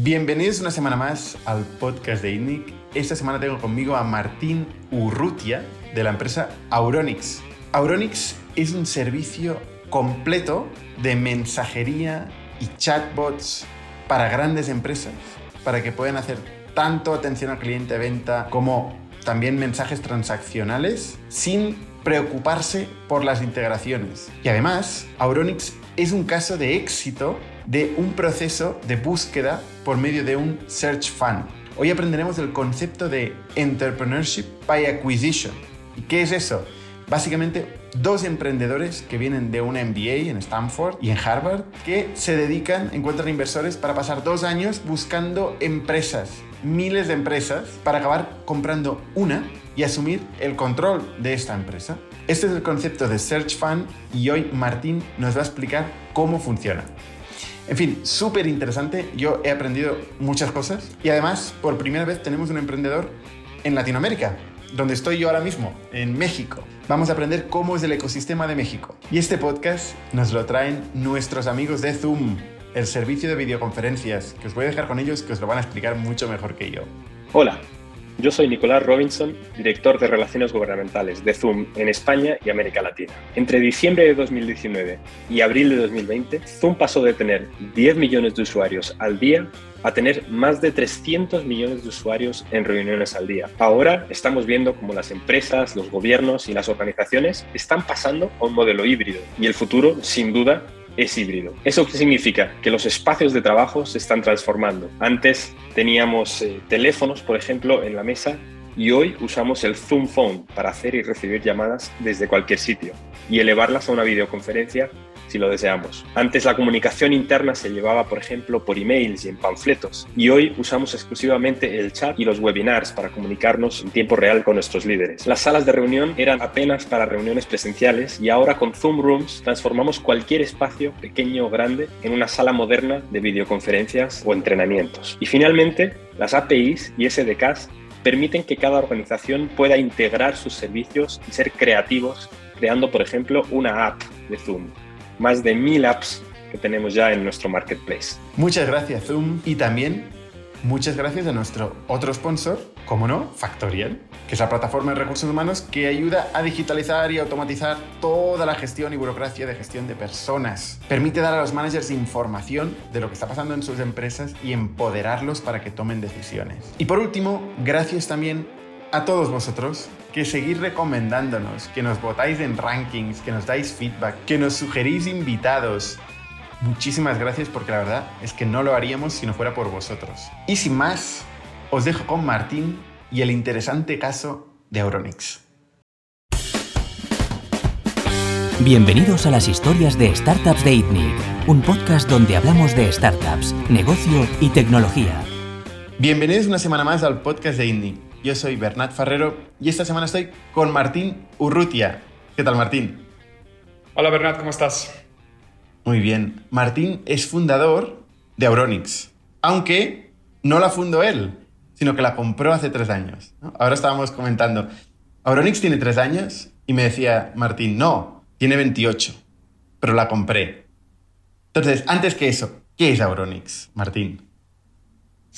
Bienvenidos una semana más al podcast de INNIC. Esta semana tengo conmigo a Martín Urrutia de la empresa Auronix. Auronix es un servicio completo de mensajería y chatbots para grandes empresas, para que puedan hacer tanto atención al cliente de venta como también mensajes transaccionales sin preocuparse por las integraciones. Y además, Auronix es un caso de éxito de un proceso de búsqueda por medio de un Search Fund. Hoy aprenderemos el concepto de Entrepreneurship by Acquisition. ¿Y qué es eso? Básicamente, dos emprendedores que vienen de una MBA en Stanford y en Harvard que se dedican, encuentran inversores para pasar dos años buscando empresas, miles de empresas, para acabar comprando una y asumir el control de esta empresa. Este es el concepto de Search Fund y hoy Martín nos va a explicar cómo funciona. En fin, súper interesante. Yo he aprendido muchas cosas y además, por primera vez, tenemos un emprendedor en Latinoamérica, donde estoy yo ahora mismo, en México. Vamos a aprender cómo es el ecosistema de México. Y este podcast nos lo traen nuestros amigos de Zoom, el servicio de videoconferencias, que os voy a dejar con ellos, que os lo van a explicar mucho mejor que yo. Hola, yo soy Nicolás Robinson, director de Relaciones Gubernamentales de Zoom en España y América Latina. Entre diciembre de 2019 y abril de 2020, Zoom pasó de tener 10 millones de usuarios al día a tener más de 300 millones de usuarios en reuniones al día. Ahora estamos viendo cómo las empresas, los gobiernos y las organizaciones están pasando a un modelo híbrido y el futuro, sin duda, es híbrido. ¿Eso qué significa? Que los espacios de trabajo se están transformando. Antes teníamos eh, teléfonos, por ejemplo, en la mesa y hoy usamos el Zoom Phone para hacer y recibir llamadas desde cualquier sitio y elevarlas a una videoconferencia si lo deseamos. Antes la comunicación interna se llevaba, por ejemplo, por emails y en panfletos, y hoy usamos exclusivamente el chat y los webinars para comunicarnos en tiempo real con nuestros líderes. Las salas de reunión eran apenas para reuniones presenciales y ahora con Zoom Rooms transformamos cualquier espacio, pequeño o grande, en una sala moderna de videoconferencias o entrenamientos. Y finalmente, las APIs y SDKs permiten que cada organización pueda integrar sus servicios y ser creativos creando, por ejemplo, una app de Zoom más de mil apps que tenemos ya en nuestro marketplace. Muchas gracias Zoom y también muchas gracias a nuestro otro sponsor, como no, Factorial, que es la plataforma de recursos humanos que ayuda a digitalizar y automatizar toda la gestión y burocracia de gestión de personas. Permite dar a los managers información de lo que está pasando en sus empresas y empoderarlos para que tomen decisiones. Y por último, gracias también a todos vosotros que seguís recomendándonos, que nos votáis en rankings, que nos dais feedback, que nos sugerís invitados. Muchísimas gracias porque la verdad es que no lo haríamos si no fuera por vosotros. Y sin más, os dejo con Martín y el interesante caso de Auronix. Bienvenidos a las historias de Startups de ITNIC, un podcast donde hablamos de startups, negocio y tecnología. Bienvenidos una semana más al podcast de ITNIC yo soy Bernat Ferrero y esta semana estoy con Martín Urrutia. ¿Qué tal, Martín? Hola, Bernat, ¿cómo estás? Muy bien. Martín es fundador de Auronix, aunque no la fundó él, sino que la compró hace tres años. Ahora estábamos comentando, Auronix tiene tres años y me decía Martín, no, tiene 28, pero la compré. Entonces, antes que eso, ¿qué es Auronix, Martín?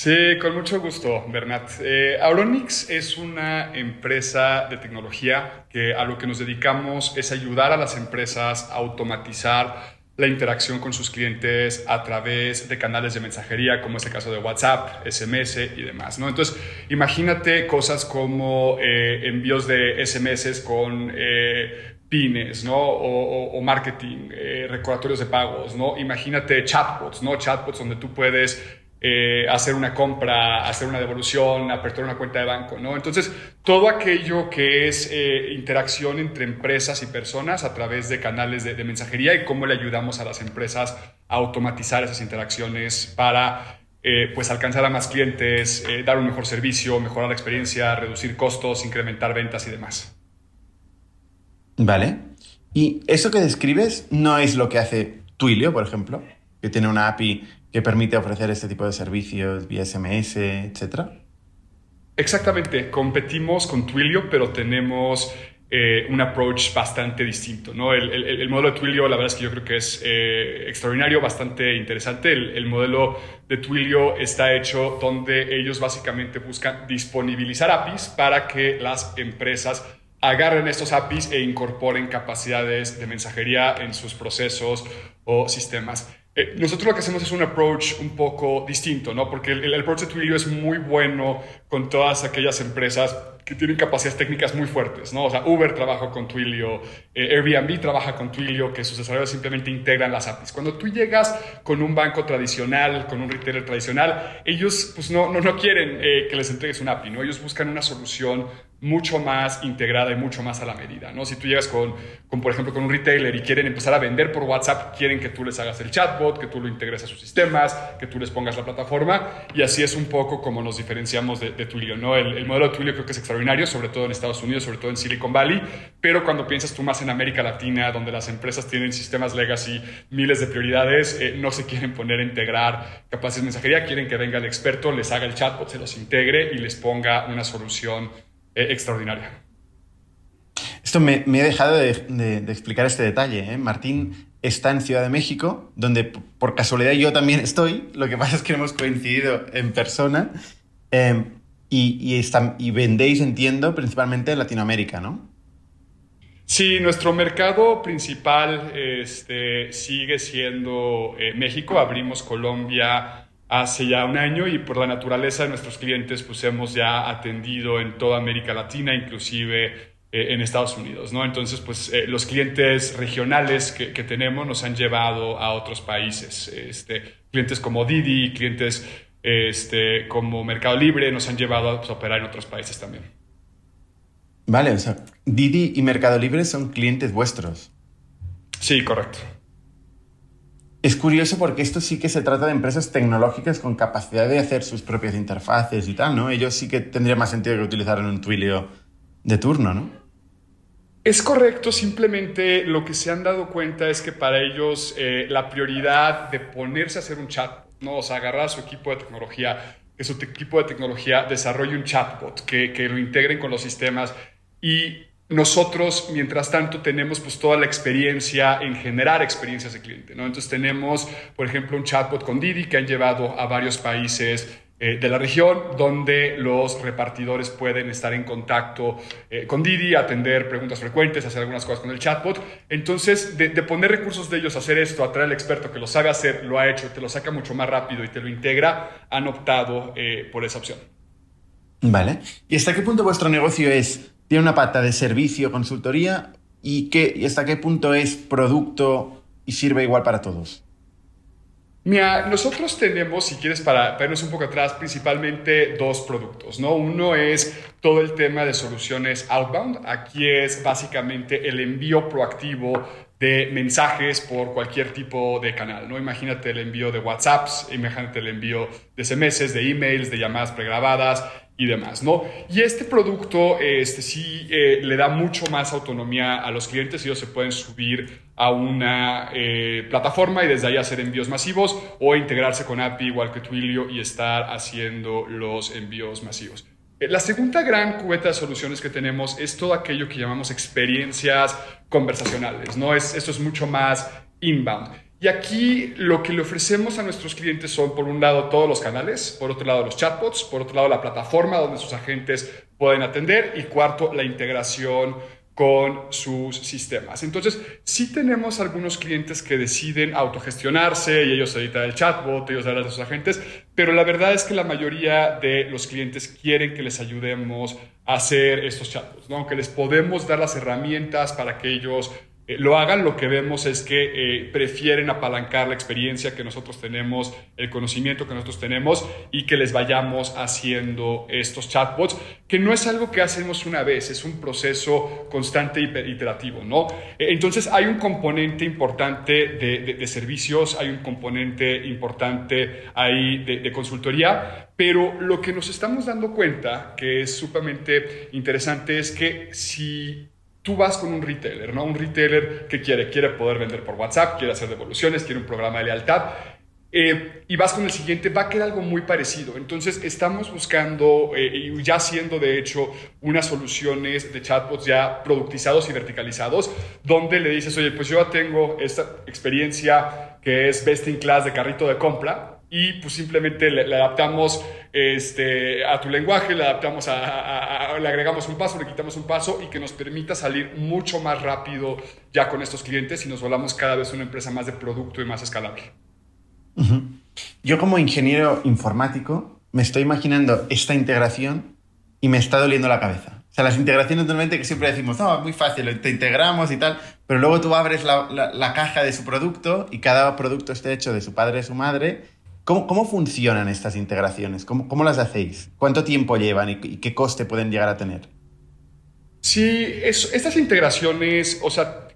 Sí, con mucho gusto, Bernat. Eh, Auronix es una empresa de tecnología que a lo que nos dedicamos es ayudar a las empresas a automatizar la interacción con sus clientes a través de canales de mensajería, como es el caso de WhatsApp, SMS y demás. ¿no? Entonces, imagínate cosas como eh, envíos de SMS con eh, pines, ¿no? O, marketing, eh, recordatorios de pagos, ¿no? Imagínate chatbots, ¿no? Chatbots donde tú puedes eh, hacer una compra, hacer una devolución, aperturar una cuenta de banco, ¿no? Entonces, todo aquello que es eh, interacción entre empresas y personas a través de canales de, mensajería y cómo le ayudamos a las empresas a automatizar esas interacciones para eh, pues alcanzar a más clientes, dar un mejor servicio, mejorar la experiencia, reducir costos, incrementar ventas y demás. Vale. Y eso que describes no es lo que hace Twilio, por ejemplo, que tiene una API que permite ofrecer este tipo de servicios vía SMS, etcétera? Exactamente, competimos con Twilio, pero tenemos eh, un approach bastante distinto. ¿no? El, el, modelo de Twilio, la verdad es que yo creo que es eh, extraordinario, bastante interesante. El, el, modelo de Twilio está hecho donde ellos básicamente buscan disponibilizar APIs para que las empresas agarren estos APIs e incorporen capacidades de mensajería en sus procesos o sistemas. Eh, nosotros lo que hacemos es un approach un poco distinto, ¿no? Porque el, approach de Twilio es muy bueno con todas aquellas empresas que tienen capacidades técnicas muy fuertes, ¿no? O sea, Uber trabaja con Twilio, eh, Airbnb trabaja con Twilio, que sus desarrolladores simplemente integran las APIs. Cuando tú llegas con un banco tradicional, con un retailer tradicional, ellos pues no, no, no quieren eh, que les entregues un API, ¿no? Ellos buscan una solución mucho más integrada y mucho más a la medida, ¿no? Si tú llegas con, con, por ejemplo, con un retailer y quieren empezar a vender por WhatsApp, quieren que tú les hagas el chatbot, que tú lo integres a sus sistemas, que tú les pongas la plataforma, y así es un poco como nos diferenciamos de, Twilio, ¿no? El, modelo de Twilio creo que es extraordinario, sobre todo en Estados Unidos, sobre todo en Silicon Valley, pero cuando piensas tú más en América Latina, donde las empresas tienen sistemas legacy, miles de prioridades, eh, no se quieren poner a integrar capaces de mensajería, quieren que venga el experto, les haga el chatbot, se los integre y les ponga una solución eh, extraordinaria. Esto me, he dejado de, explicar este detalle. ¿eh? Martín está en Ciudad de México, donde por casualidad yo también estoy. Lo que pasa es que hemos coincidido en persona. Em, y, y, vendéis, entiendo, principalmente en Latinoamérica, ¿no? Sí, nuestro mercado principal este, sigue siendo eh, México. Abrimos Colombia hace ya un año y por la naturaleza de nuestros clientes pues hemos ya atendido en toda América Latina, inclusive eh, en Estados Unidos, ¿no? Entonces pues eh, los clientes regionales que, tenemos nos han llevado a otros países, este, clientes como Didi, clientes este, como Mercado Libre nos han llevado a pues, operar en otros países también. Vale, o sea, Didi y Mercado Libre son clientes vuestros. Sí, correcto. Es curioso porque esto sí que se trata de empresas tecnológicas con capacidad de hacer sus propias interfaces y tal, ¿no? Ellos sí que tendría más sentido que utilizaran un Twilio de turno, ¿no? Es correcto, simplemente lo que se han dado cuenta es que para ellos eh, la prioridad de ponerse a hacer un chat, ¿no? o sea, agarrar a su equipo de tecnología, que su equipo de tecnología desarrolle un chatbot, que, que lo integren con los sistemas y nosotros, mientras tanto, tenemos pues toda la experiencia en generar experiencias de cliente, ¿no? Entonces tenemos, por ejemplo, un chatbot con Didi que han llevado a varios países eh, de la región donde los repartidores pueden estar en contacto eh, con Didi, atender preguntas frecuentes, hacer algunas cosas con el chatbot. Entonces, de, poner recursos de ellos a hacer esto, atraer al experto que lo sabe hacer, lo ha hecho, te lo saca mucho más rápido y te lo integra, han optado eh, por esa opción. Vale. ¿Y hasta qué punto vuestro negocio es tiene una pata de servicio, consultoría y, qué, y hasta qué punto es producto y sirve igual para todos. Mira, nosotros tenemos, si quieres, para, irnos un poco atrás, principalmente dos productos, ¿no? Uno es todo el tema de soluciones outbound. Aquí es básicamente el envío proactivo de mensajes por cualquier tipo de canal, ¿no? Imagínate el envío de WhatsApps, imagínate el envío de SMS, de emails, de llamadas pregrabadas, y demás, ¿no? Y este producto este, sí eh, le da mucho más autonomía a los clientes, ellos se pueden subir a una eh, plataforma y desde ahí hacer envíos masivos o integrarse con API igual que Twilio y estar haciendo los envíos masivos. Eh, la segunda gran cubeta de soluciones que tenemos es todo aquello que llamamos experiencias conversacionales, ¿no? Es, esto es mucho más inbound. Y aquí lo que le ofrecemos a nuestros clientes son, por un lado, todos los canales, por otro lado, los chatbots, por otro lado, la plataforma donde sus agentes pueden atender y cuarto, la integración con sus sistemas. Entonces, sí tenemos algunos clientes que deciden autogestionarse y ellos editan el chatbot, ellos hablan de sus agentes, pero la verdad es que la mayoría de los clientes quieren que les ayudemos a hacer estos chatbots, ¿no? que les podemos dar las herramientas para que ellos eh, lo hagan, lo que vemos es que eh, prefieren apalancar la experiencia que nosotros tenemos, el conocimiento que nosotros tenemos y que les vayamos haciendo estos chatbots, que no es algo que hacemos una vez, es un proceso constante y iterativo, ¿no? Eh, entonces hay un componente importante de, servicios, hay un componente importante ahí de, de consultoría, pero lo que nos estamos dando cuenta, que es sumamente interesante, es que si tú vas con un retailer, ¿no? Un retailer que quiere, quiere poder vender por WhatsApp, quiere hacer devoluciones, quiere un programa de lealtad. eh, y vas con el siguiente, va a quedar algo muy parecido. Entonces, estamos buscando eh, y ya haciendo, de hecho, unas soluciones de chatbots ya productizados y verticalizados, donde le dices, oye, pues yo tengo esta experiencia que es best in class de carrito de compra, y pues simplemente le, adaptamos este, a tu lenguaje, le adaptamos a, le agregamos un paso, le quitamos un paso y que nos permita salir mucho más rápido ya con estos clientes y nos volvamos cada vez una empresa más de producto y más escalable. Yo como ingeniero informático me estoy imaginando esta integración y me está doliendo la cabeza. O sea, las integraciones normalmente que siempre decimos, no, es muy fácil, te integramos y tal, pero luego tú abres la, la, caja de su producto y cada producto esté hecho de su padre y su madre. ¿Cómo, cómo funcionan estas integraciones? ¿Cómo, ¿Cómo, las hacéis? ¿Cuánto tiempo llevan y, qué coste pueden llegar a tener? Sí, estas integraciones, o sea,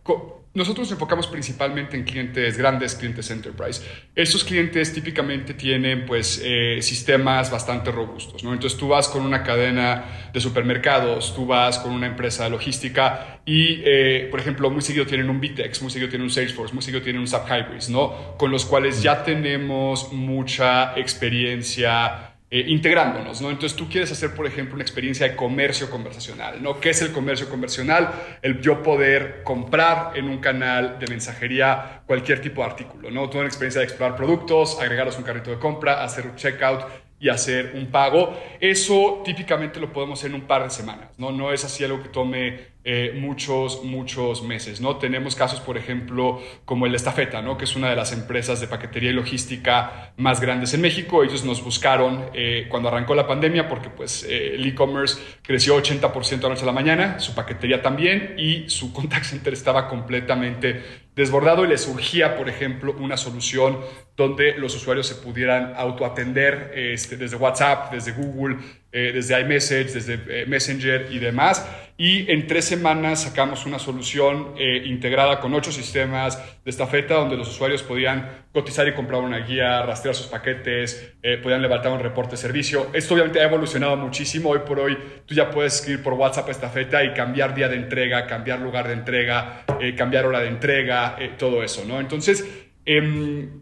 nosotros nos enfocamos principalmente en clientes grandes, clientes enterprise. Estos clientes típicamente tienen pues eh, sistemas bastante robustos, ¿no? Entonces tú vas con una cadena de supermercados, tú vas con una empresa de logística y, eh, por ejemplo, muy seguido tienen un Vitex, muy seguido tienen un Salesforce, muy seguido tienen un SAP Hybris, ¿no? Con los cuales ya tenemos mucha experiencia eh, integrándonos, ¿no? Entonces tú quieres hacer, por ejemplo, una experiencia de comercio conversacional, ¿no? ¿Qué es el comercio conversacional? El yo poder comprar en un canal de mensajería cualquier tipo de artículo, ¿no? Toda una experiencia de explorar productos, agregarlos un carrito de compra, hacer un checkout y hacer un pago. Eso típicamente lo podemos hacer en un par de semanas, ¿no? No es así algo que tome eh, muchos, muchos meses, ¿no? Tenemos casos, por ejemplo, como el de Estafeta, ¿no? Que es una de las empresas de paquetería y logística más grandes en México. Ellos nos buscaron eh, cuando arrancó la pandemia porque, pues, eh, el e-commerce creció 80% de noche a la mañana, su paquetería también y su contact center estaba completamente desbordado y les surgía, por ejemplo, una solución donde los usuarios se pudieran autoatender este, desde WhatsApp, desde Google, eh, desde iMessage, desde eh, Messenger y demás. Y en tres semanas sacamos una solución eh, integrada con ocho sistemas de estafeta donde los usuarios podían cotizar y comprar una guía, rastrear sus paquetes, podían levantar un reporte de servicio. Esto obviamente ha evolucionado muchísimo. Hoy por hoy tú ya puedes escribir por WhatsApp estafeta y cambiar día de entrega, cambiar lugar de entrega, cambiar hora de entrega, todo eso, ¿no? Entonces, em,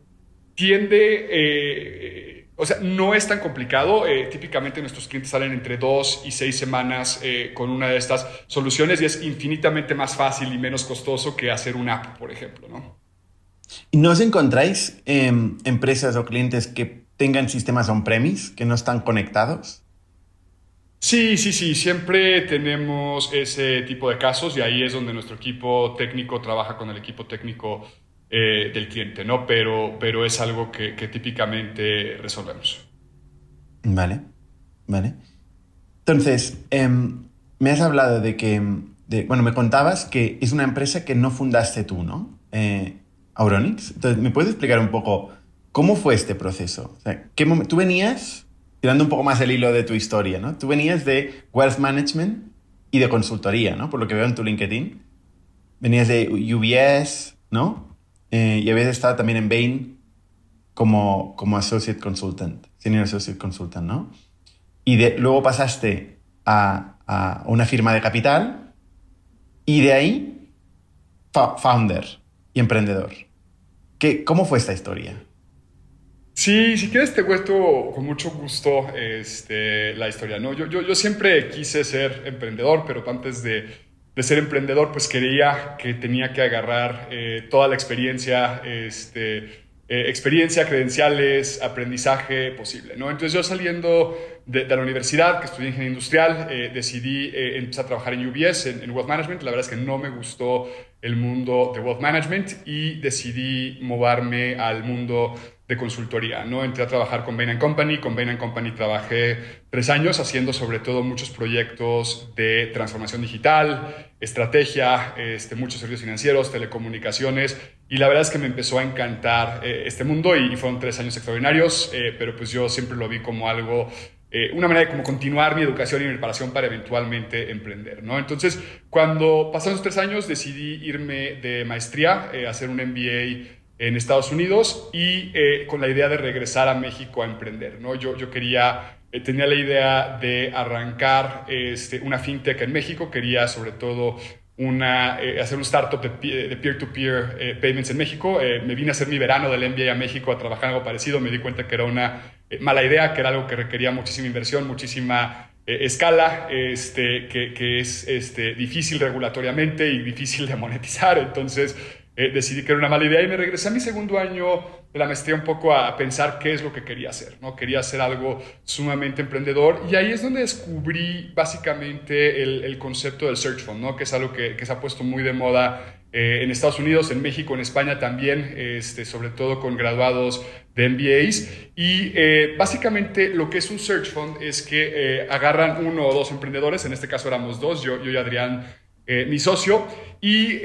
tiende o sea, no es tan complicado. Eh, típicamente nuestros clientes salen entre dos y seis semanas eh, con una de estas soluciones y es infinitamente más fácil y menos costoso que hacer una app, por ejemplo, ¿no? ¿Y no os encontráis em, empresas o clientes que tengan sistemas on-premise, que no están conectados? Sí, sí, sí, siempre tenemos ese tipo de casos y ahí es donde nuestro equipo técnico trabaja con el equipo técnico eh, del cliente, ¿no? Pero, pero es algo que, típicamente resolvemos. Vale, vale. Entonces, em, me has hablado de que, bueno, me contabas que es una empresa que no fundaste tú, ¿no? Eh, Auronix. Entonces, ¿me puedes explicar un poco cómo fue este proceso? O sea, ¿qué tú venías, tirando un poco más el hilo de tu historia, ¿no? Tú venías de Wealth Management y de consultoría, ¿no? Por lo que veo en tu LinkedIn. Venías de UBS, ¿no? Eh, y habías estado también en Bain como, como Associate Consultant, Senior Associate Consultant, ¿no? Y luego pasaste a, a, una firma de capital y de ahí founder y emprendedor. ¿Qué, ¿Cómo fue esta historia? Sí, si quieres te cuento con mucho gusto este, la historia. ¿no? Yo, yo, yo siempre quise ser emprendedor, pero antes de de ser emprendedor, pues quería que tenía que agarrar eh, toda la experiencia, este, eh, experiencia, credenciales, aprendizaje posible, ¿no? Entonces yo saliendo de, la universidad, que estudié ingeniería industrial, eh, decidí empezar a trabajar en UBS, en, en, Wealth Management. La verdad es que no me gustó el mundo de Wealth Management y decidí moverme al mundo de consultoría, ¿no? Entré a trabajar con Bain Company, con Bain Company trabajé tres años haciendo sobre todo muchos proyectos de transformación digital, estrategia, este, muchos servicios financieros, telecomunicaciones, y la verdad es que me empezó a encantar eh, este mundo y, fueron tres años extraordinarios, eh, pero pues yo siempre lo vi como algo eh, una manera de como continuar mi educación y mi preparación para eventualmente emprender, ¿no? Entonces, cuando pasaron esos tres años, decidí irme de maestría, a hacer un MBA en Estados Unidos y eh, con la idea de regresar a México a emprender. ¿no? Yo, yo quería, eh, tenía la idea de arrancar este, una fintech en México, quería sobre todo una, eh, hacer un startup de, peer-to-peer eh, payments en México. me vine a hacer mi verano del MBA a México a trabajar algo parecido. Me di cuenta que era una mala idea, que era algo que requería muchísima inversión, muchísima escala, este, que, que es este, difícil regulatoriamente y difícil de monetizar. Entonces, eh, decidí que era una mala idea y me regresé a mi segundo año de la maestría un poco a, pensar qué es lo que quería hacer, ¿no? Quería hacer algo sumamente emprendedor y ahí es donde descubrí básicamente el, concepto del Search Fund, ¿no? Que es algo que, se ha puesto muy de moda eh, en Estados Unidos, en México, en España también, este, sobre todo con graduados de MBAs. Y eh, básicamente lo que es un Search Fund es que agarran uno o dos emprendedores, en este caso éramos dos, yo, yo y Adrián, mi socio, y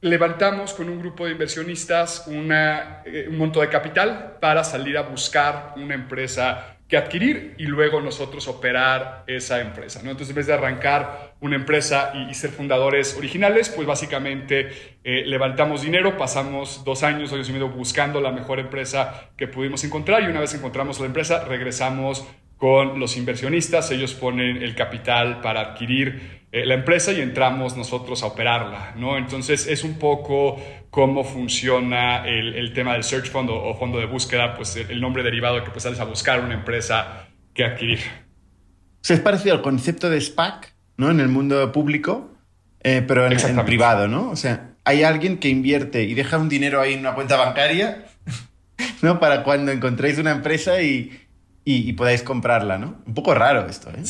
levantamos con un grupo de inversionistas eh, un monto de capital para salir a buscar una empresa que adquirir y luego nosotros operar esa empresa. ¿no? Entonces, en vez de arrancar una empresa y, ser fundadores originales, pues básicamente eh, levantamos dinero, pasamos dos años, años y medio buscando la mejor empresa que pudimos encontrar y una vez encontramos la empresa, regresamos con los inversionistas, ellos ponen el capital para adquirir eh, la empresa y entramos nosotros a operarla, ¿no? Entonces es un poco cómo funciona el, tema del search fund o, fondo de búsqueda, pues el, nombre derivado de que pues sales a buscar una empresa que adquirir. Se es parecido al concepto de SPAC, ¿no? En el mundo público, eh, pero en, el privado, ¿no? O sea, hay alguien que invierte y deja un dinero ahí en una cuenta bancaria, ¿no? Para cuando encontréis una empresa y, y, y podáis comprarla, ¿no? Un poco raro esto, ¿eh?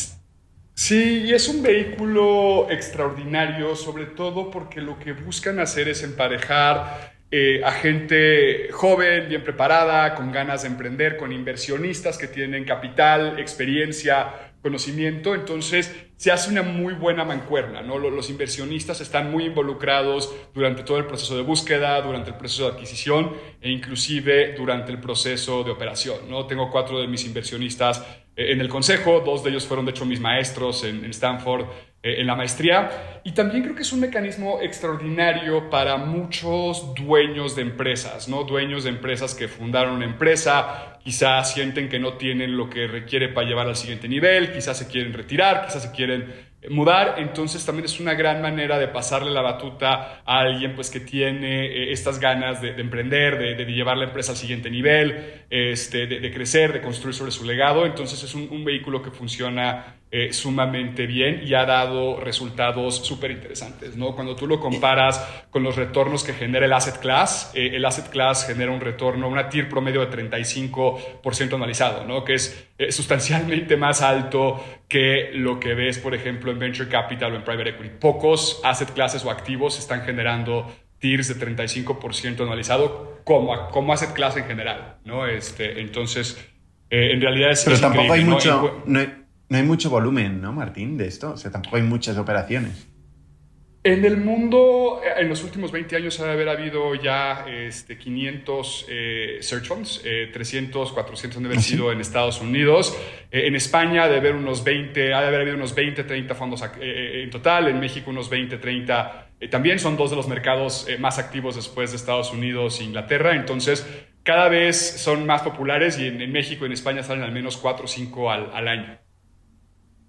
Sí, y es un vehículo extraordinario, sobre todo porque lo que buscan hacer es emparejar eh, a gente joven, bien preparada, con ganas de emprender, con inversionistas que tienen capital, experiencia, conocimiento. Entonces, se hace una muy buena mancuerna, ¿no? Los inversionistas están muy involucrados durante todo el proceso de búsqueda, durante el proceso de adquisición e inclusive durante el proceso de operación, ¿no? Tengo cuatro de mis inversionistas eh, en el consejo, dos de ellos fueron de hecho mis maestros en, Stanford eh, en la maestría, y también creo que es un mecanismo extraordinario para muchos dueños de empresas, ¿no? Dueños de empresas que fundaron una empresa, quizás sienten que no tienen lo que requiere para llevar al siguiente nivel, quizás se quieren retirar, quizás se quieren mudar, entonces también es una gran manera de pasarle la batuta a alguien pues que tiene eh, estas ganas de, emprender, de, llevar la empresa al siguiente nivel, este, de, crecer, de construir sobre su legado, entonces es un, vehículo que funciona eh, sumamente bien y ha dado resultados súper interesantes, ¿no? Cuando tú lo comparas con los retornos que genera el asset class, eh, el asset class genera un retorno, una TIR promedio de 35% anualizado, ¿no? Que es sustancialmente más alto que lo que ves, por ejemplo, en venture capital o en private equity. Pocos asset classes o activos están generando TIRs de 35% anualizado como, como asset class en general, ¿no? Este, entonces, eh, en realidad es Pero tampoco hay mucho, no hay mucho volumen, ¿no, Martín, de esto? O sea, tampoco hay muchas operaciones. En el mundo, eh, en los últimos 20 años ha de haber habido ya este, 500 eh, search funds, 300, 400 han de haber sido en Estados Unidos. Eh, en España ha de haber unos 20, ha de haber habido unos 20, 30 fondos en total. En México unos 20, 30. también son dos de los mercados más activos después de Estados Unidos e Inglaterra. Entonces, cada vez son más populares y en, México y en España salen al menos 4 o 5 al, al año.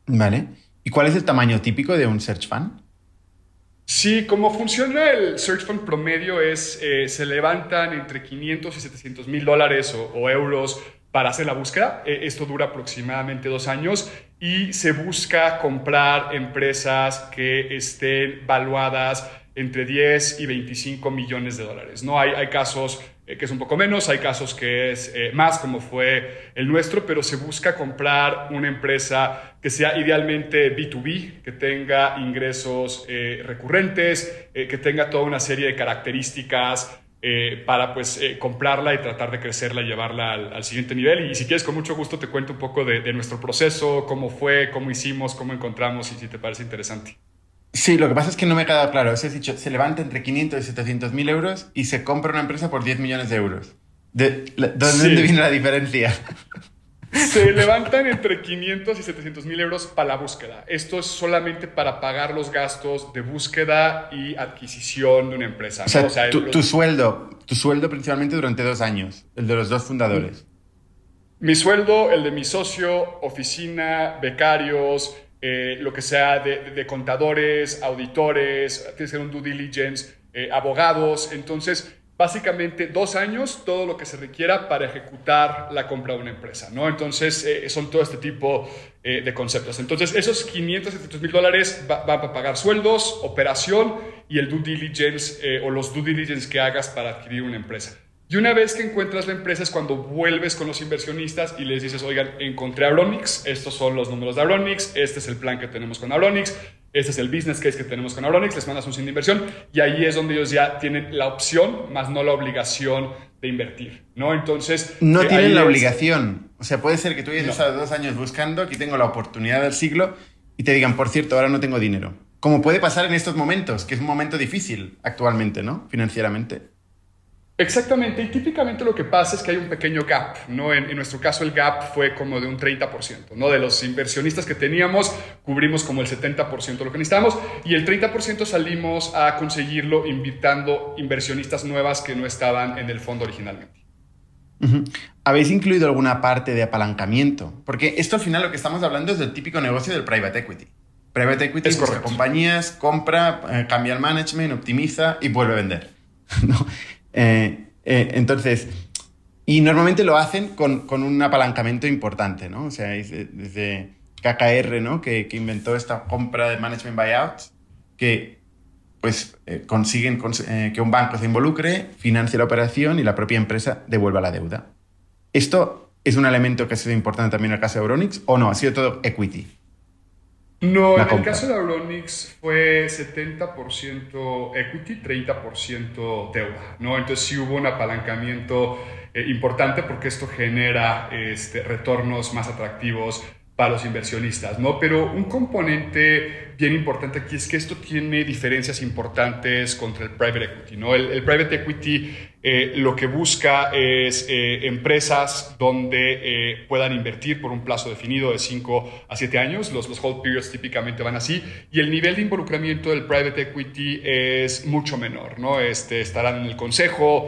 Vale. ¿Y cuál es el tamaño típico de un search fund? Sí, cómo funciona el Search Fund promedio es, eh, se levantan entre 500 y 700 mil dólares o, euros para hacer la búsqueda. E, esto dura aproximadamente dos años y se busca comprar empresas que estén valuadas entre 10 y 25 millones de dólares. No hay, hay casos eh, que es un poco menos, hay casos que es eh, más, como fue el nuestro, pero se busca comprar una empresa que sea idealmente B2B, que tenga ingresos eh, recurrentes, que tenga toda una serie de características para pues comprarla y tratar de crecerla y llevarla al, siguiente nivel. Y, si quieres, con mucho gusto te cuento un poco de, de nuestro proceso, cómo fue, cómo hicimos, cómo encontramos y si te parece interesante. Sí, lo que pasa es que no me ha quedado claro. Os he dicho, se levanta entre 500 y 700 mil euros y se compra una empresa por 10 millones de euros. ¿De, ¿Dónde viene la diferencia? Se levantan entre 500 y 700 mil euros para la búsqueda. Esto es solamente para pagar los gastos de búsqueda y adquisición de una empresa. O sea, tu, sueldo, tu sueldo principalmente durante dos años, el de los dos fundadores. Mi sueldo, el de mi socio, oficina, becarios, eh, lo que sea de, contadores, auditores, tienes que hacer un due diligence, eh, abogados. Entonces, básicamente dos años, todo lo que se requiera para ejecutar la compra de una empresa, ¿no? Entonces, eh, son todo este tipo de conceptos. Entonces, esos 500, 700 mil dólares van a pagar sueldos, operación y el due diligence o los due diligence que hagas para adquirir una empresa. Y una vez que encuentras la empresa es cuando vuelves con los inversionistas y les dices, oigan, encontré a Auronix, estos son los números de Auronix, este es el plan que tenemos con Auronix, este es el business case que tenemos con Auronix, les mandas un sin de inversión y ahí es donde ellos ya tienen la opción, más no la obligación de invertir, ¿no? Entonces... No eh, tienen la obligación. O sea, puede ser que tú hayas estado dos años buscando, aquí tengo la oportunidad del siglo y te digan, por cierto, ahora no tengo dinero. Como puede pasar en estos momentos, que es un momento difícil actualmente, ¿no? Financieramente. Exactamente, y típicamente lo que pasa es que hay un pequeño gap, ¿no? En, nuestro caso el gap fue como de un 30%, ¿no? De los inversionistas que teníamos, cubrimos como el 70% de lo que necesitábamos y el 30% salimos a conseguirlo invitando inversionistas nuevas que no estaban en el fondo originalmente. ¿Habéis incluido alguna parte de apalancamiento? Porque esto al final lo que estamos hablando es del típico negocio del private equity. Private equity es compañías, compra, eh, cambia el management, optimiza y vuelve a vender. ¿no? Eh, eh, entonces, y normalmente lo hacen con, un apalancamiento importante, ¿no? O sea, desde KKR, ¿no? Que, inventó esta compra de management buyout, que pues eh, consiguen que un banco se involucre, financie la operación y la propia empresa devuelva la deuda. ¿Esto es un elemento que ha sido importante también en el caso de Euronix o no? ¿Ha sido todo equity? No, en el caso de Auronix fue 70% equity, 30% deuda, ¿no? Entonces sí hubo un apalancamiento eh, importante porque esto genera este, retornos más atractivos para los inversionistas, ¿no? Pero un componente bien importante aquí es que esto tiene diferencias importantes contra el private equity, ¿no? El, private equity eh, lo que busca es eh, empresas donde eh, puedan invertir por un plazo definido de 5 a 7 años, los, hold periods típicamente van así, y el nivel de involucramiento del private equity es mucho menor, ¿no? Este, estarán en el consejo,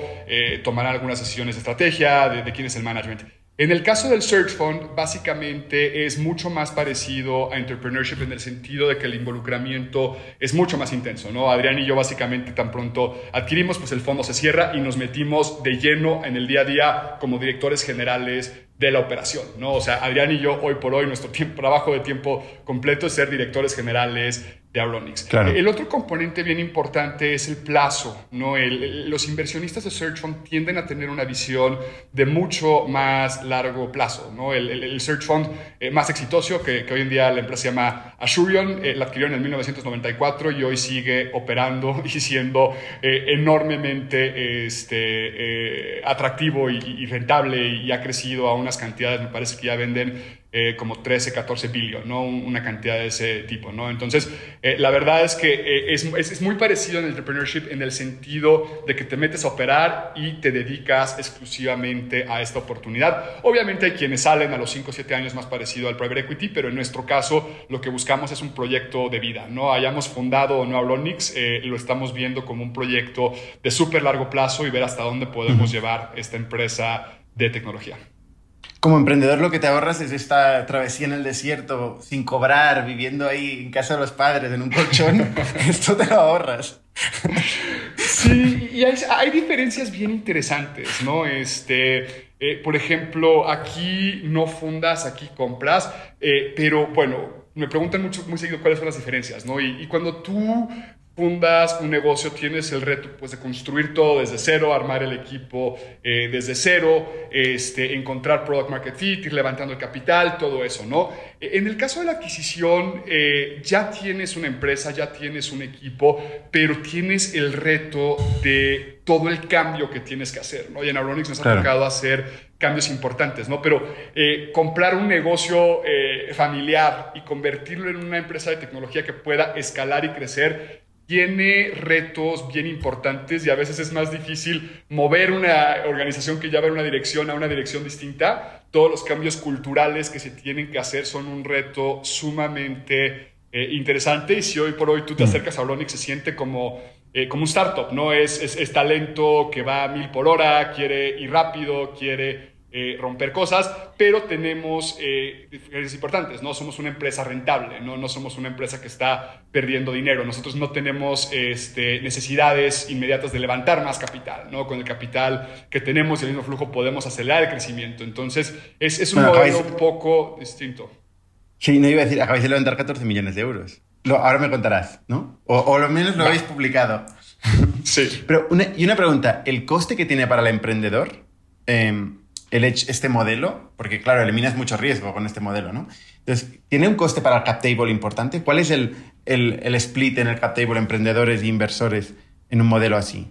tomarán algunas decisiones de estrategia, de quién es el management. En el caso del Search Fund, básicamente es mucho más parecido a entrepreneurship en el sentido de que el involucramiento es mucho más intenso, ¿no? Adrián y yo básicamente tan pronto adquirimos, pues el fondo se cierra y nos metimos de lleno en el día a día como directores generales de la operación, ¿no? O sea, Adrián y yo hoy por hoy nuestro trabajo de tiempo completo es ser directores generales de Auronix. El otro componente bien importante es el plazo. ¿no? los inversionistas de Search Fund tienden a tener una visión de mucho más largo plazo. ¿no? El, Search Fund eh, más exitoso, que, hoy en día la empresa se llama Assurion, eh, la adquirió en el 1994 y hoy sigue operando y siendo eh, enormemente este, atractivo y, y rentable y ha crecido a unas cantidades, me parece que ya venden eh, como 13, 14 billones, ¿no? Una cantidad de ese tipo, ¿no? Entonces, eh, la verdad es que eh, es, es, muy parecido en el entrepreneurship en el sentido de que te metes a operar y te dedicas exclusivamente a esta oportunidad. Obviamente hay quienes salen a los 5 o 7 años más parecido al private equity, pero en nuestro caso lo que buscamos es un proyecto de vida, ¿no? Hayamos fundado o no Aulonix, lo estamos viendo como un proyecto de súper largo plazo y ver hasta dónde podemos llevar esta empresa de tecnología. Como emprendedor lo que te ahorras es esta travesía en el desierto sin cobrar, viviendo ahí en casa de los padres, en un colchón. Esto te lo ahorras. Sí, y hay, diferencias bien interesantes, ¿no? Este, eh, por ejemplo, aquí no fundas, aquí compras, eh, pero bueno, me preguntan mucho, muy seguido cuáles son las diferencias, ¿no? Y, y cuando tú fundas un negocio, tienes el reto pues, de construir todo desde cero, armar el equipo eh, desde cero, este, encontrar product market fit, ir levantando el capital, todo eso, ¿no? E, en el caso de la adquisición, eh, ya tienes una empresa, ya tienes un equipo, pero tienes el reto de todo el cambio que tienes que hacer, ¿no? Y en Auronix nos ha tocado hacer cambios importantes, ¿no? Pero eh, comprar un negocio familiar y convertirlo en una empresa de tecnología que pueda escalar y crecer tiene retos bien importantes y a veces es más difícil mover una organización que ya va en una dirección a una dirección distinta. Todos los cambios culturales que se tienen que hacer son un reto sumamente eh, interesante y si hoy por hoy tú te mm. acercas a Olonic se siente como, eh, como un startup, ¿no? Es, es, talento que va a mil por hora, quiere ir rápido, quiere eh, romper cosas, pero tenemos eh, diferencias importantes, ¿no? Somos una empresa rentable, ¿no? No somos una empresa que está perdiendo dinero. Nosotros no tenemos este, necesidades inmediatas de levantar más capital, ¿no? Con el capital que tenemos y el mismo flujo podemos acelerar el crecimiento. Entonces, es, es un modelo un poco distinto. Sí, no iba a decir, acabáis de levantar 14 millones de euros. Lo, ahora me contarás, ¿no? O, o lo menos lo habéis publicado. Sí. Pero una, y una pregunta, ¿el coste que tiene para el emprendedor? Eh, el este modelo, porque claro, eliminas mucho riesgo con este modelo, ¿no? Entonces, ¿tiene un coste para el cap importante? ¿Cuál es el, el, split en el cap table emprendedores e inversores en un modelo así?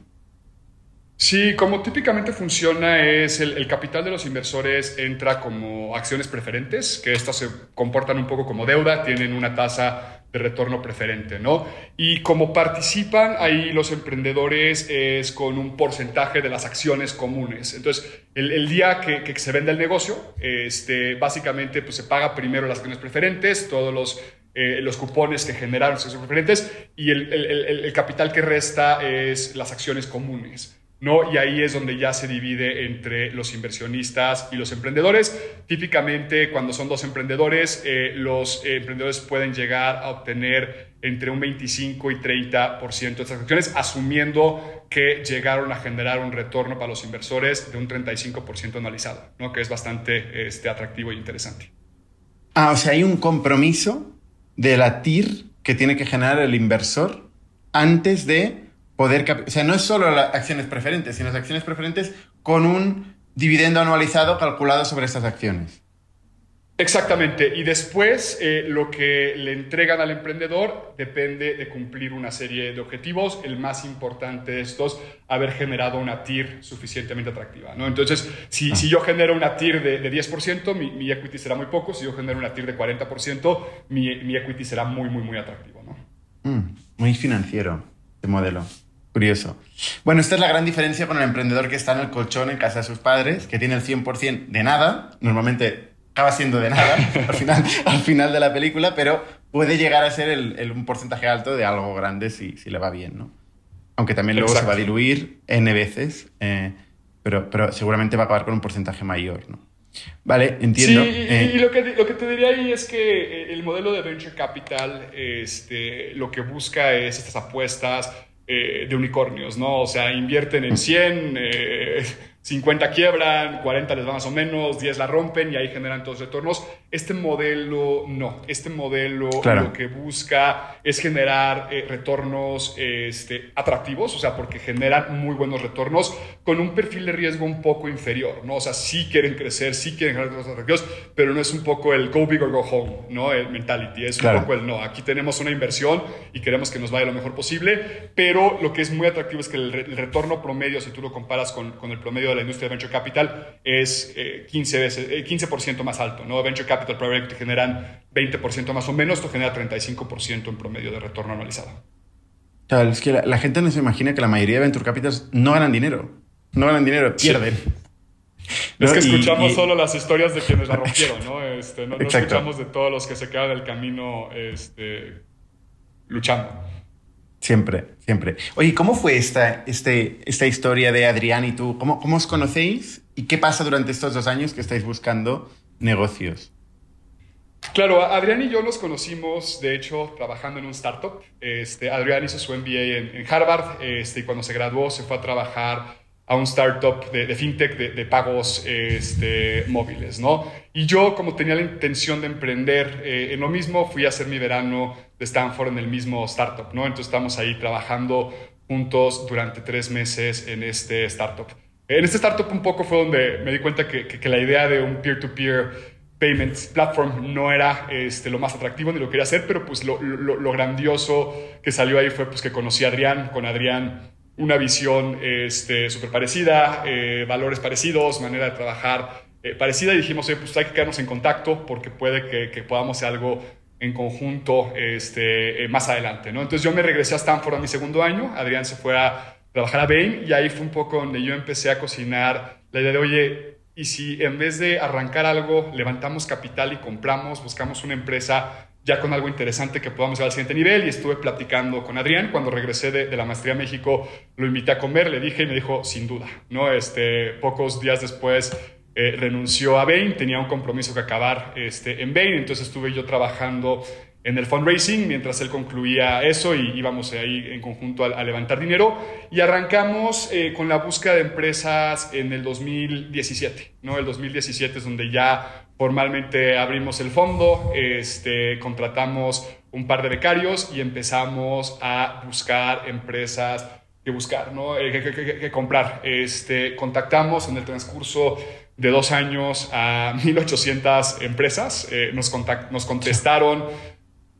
Sí, como típicamente funciona es el, el, capital de los inversores entra como acciones preferentes, que estas se comportan un poco como deuda, tienen una tasa de retorno preferente, ¿no? Y como participan ahí los emprendedores es con un porcentaje de las acciones comunes. Entonces, el, día que, se vende el negocio, este, básicamente pues, se paga primero las acciones preferentes, todos los, eh, los cupones que generaron acciones preferentes y el, el capital que resta es las acciones comunes. ¿No? Y ahí es donde ya se divide entre los inversionistas y los emprendedores. Típicamente, cuando son dos emprendedores, eh, los eh, emprendedores pueden llegar a obtener entre un 25 y 30% de estas asumiendo que llegaron a generar un retorno para los inversores de un 35% anualizado, ¿no? que es bastante este, atractivo e interesante. Ah, o sea, hay un compromiso de la TIR que tiene que generar el inversor antes de poder... O sea, no es solo las acciones preferentes, sino las acciones preferentes con un dividendo anualizado calculado sobre estas acciones. Exactamente. Y después eh, lo que le entregan al emprendedor depende de cumplir una serie de objetivos. El más importante de estos, haber generado una TIR suficientemente atractiva. ¿no? Entonces, si, si yo genero una TIR de, de 10%, mi, mi, equity será muy poco. Si yo genero una TIR de 40%, mi, mi equity será muy, muy, muy atractivo. ¿no? Mm, muy financiero este modelo. Curioso. Bueno, esta es la gran diferencia con el emprendedor que está en el colchón en casa de sus padres, que tiene el 100% de nada, normalmente acaba siendo de nada al, final, al final de la película, pero puede llegar a ser el, un porcentaje alto de algo grande si, si le va bien, ¿no? Aunque también luego se va a diluir N veces, eh, pero, pero seguramente va a acabar con un porcentaje mayor, ¿no? Vale, entiendo. Sí, y, eh, lo, que, lo, que, te diría ahí es que eh, el modelo de venture capital este, lo que busca es estas apuestas eh, de unicornios, ¿no? O sea, invierten en 100, 50 quiebran, 40 les va más o menos, 10 la rompen y ahí generan todos retornos. Este modelo no, este modelo lo que busca es generar eh, retornos este, atractivos, o sea, porque generan muy buenos retornos con un perfil de riesgo un poco inferior, ¿no? O sea, sí quieren crecer, sí quieren generar retornos atractivos, pero no es un poco el go big or go home, ¿no? El mentality, es un poco el no. Aquí tenemos una inversión y queremos que nos vaya lo mejor posible, pero lo que es muy atractivo es que el, retorno promedio, si tú lo comparas con, con el promedio de la industria de venture capital es 15 eh, veces, 15% eh, más alto, ¿no? Venture capital private te generan 20% más o menos, esto genera 35% en promedio de retorno anualizado. Claro, es que la, gente no se imagina que la mayoría de venture capitals no ganan dinero. No ganan dinero, pierden. Es que escuchamos solo las historias de quienes la rompieron, ¿no? Este, no, escuchamos de todos los que se quedan el camino este, luchando. Siempre, siempre. Oye, ¿cómo fue esta, este, esta historia de Adrián y tú? ¿Cómo, ¿Cómo os conocéis y qué pasa durante estos dos años que estáis buscando negocios? Claro, Adrián y yo nos conocimos, de hecho, trabajando en un startup. Este, Adrián hizo su MBA en, Harvard este, y cuando se graduó se fue a trabajar a un startup de, fintech de, pagos este, móviles, ¿no? Y yo, como tenía la intención de emprender eh, en lo mismo, fui a hacer mi verano de Stanford en el mismo startup, ¿no? Entonces estamos ahí trabajando juntos durante tres meses en este startup. En este startup un poco fue donde me di cuenta que, que, la idea de un peer-to-peer payments platform no era este, lo más atractivo ni lo quería hacer, pero pues lo, lo, grandioso que salió ahí fue pues que conocí a Adrián, con Adrián una visión súper este, parecida, eh, valores parecidos, manera de trabajar eh, parecida y dijimos, pues hay que quedarnos en contacto porque puede que, que podamos hacer algo en conjunto este, eh, más adelante. ¿no? Entonces yo me regresé a Stanford a mi segundo año, Adrián se fue a trabajar a Bain y ahí fue un poco donde yo empecé a cocinar la idea de, oye, y si en vez de arrancar algo, levantamos capital y compramos, buscamos una empresa ya con algo interesante que podamos llevar al siguiente nivel y estuve platicando con Adrián. Cuando regresé de, la maestría a México, lo invité a comer, le dije y me dijo, sin duda, ¿no? Este, pocos días después eh, renunció a Bain, tenía un compromiso que acabar este, en Bain, entonces estuve yo trabajando en el fundraising mientras él concluía eso y íbamos ahí en conjunto a, levantar dinero y arrancamos eh, con la búsqueda de empresas en el 2017, ¿no? El 2017 es donde ya formalmente abrimos el fondo, este, contratamos un par de becarios y empezamos a buscar empresas que buscar, ¿no? Eh, que, comprar. Este, contactamos en el transcurso de dos años a 1.800 empresas, eh, nos, nos contestaron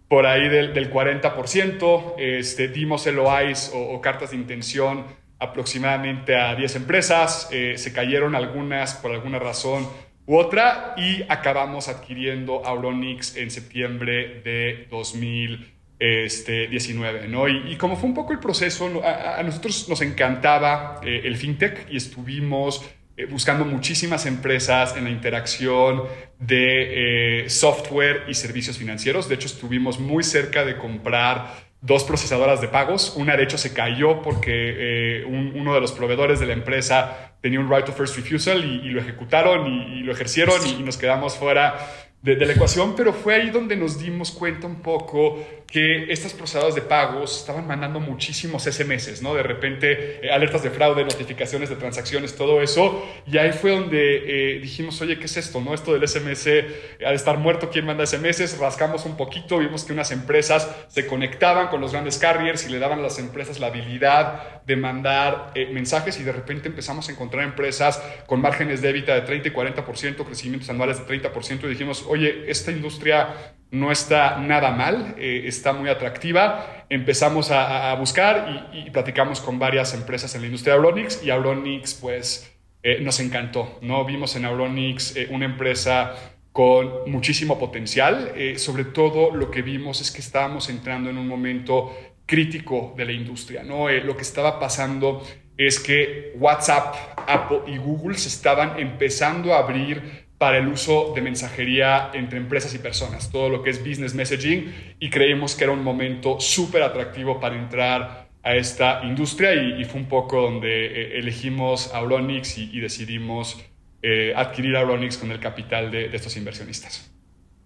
por ahí del, del 40%, este, dimos LOIs o, o, cartas de intención aproximadamente a 10 empresas, eh, se cayeron algunas por alguna razón u otra y acabamos adquiriendo Auronix en septiembre de 2019. ¿no? Y, como fue un poco el proceso, a, nosotros nos encantaba eh, el fintech y estuvimos buscando muchísimas empresas en la interacción de eh, software y servicios financieros. De hecho, estuvimos muy cerca de comprar dos procesadoras de pagos. Una, de hecho, se cayó porque eh, uno de los proveedores de la empresa tenía un right of first refusal y, lo ejecutaron y, lo ejercieron y, nos quedamos fuera de, de, la ecuación, pero fue ahí donde nos dimos cuenta un poco que estas procesadoras de pagos estaban mandando muchísimos SMS, ¿no? De repente, eh, alertas de fraude, notificaciones de transacciones, todo eso. Y ahí fue donde eh, dijimos, oye, ¿qué es esto, no? Esto del SMS, eh, al estar muerto, ¿quién manda SMS? Rascamos un poquito, vimos que unas empresas se conectaban con los grandes carriers y le daban a las empresas la habilidad de mandar mensajes y de repente empezamos a encontrar empresas con márgenes de EBITDA de 30 y 40%, crecimientos anuales de 30% y dijimos, oye, esta industria no está nada mal, eh, está muy atractiva. Empezamos a, buscar y, platicamos con varias empresas en la industria de Auronix y Auronix pues eh, nos encantó. ¿no? Vimos en Auronix eh, una empresa con muchísimo potencial. sobre todo lo que vimos es que estábamos entrando en un momento crítico de la industria. ¿no? lo que estaba pasando es que WhatsApp, Apple y Google se estaban empezando a abrir para el uso de mensajería entre empresas y personas, todo lo que es business messaging, y creímos que era un momento súper atractivo para entrar a esta industria y, fue un poco donde eh, elegimos Auronix y, y decidimos eh, adquirir Auronix con el capital de, estos inversionistas.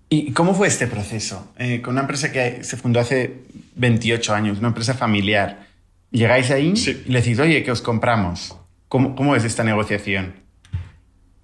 ¿Y cómo fue este proceso? Eh, con una empresa que se fundó hace 28 años, una empresa familiar. Llegáis ahí y le decís, oye, que os compramos. ¿Cómo, ¿Cómo es esta negociación?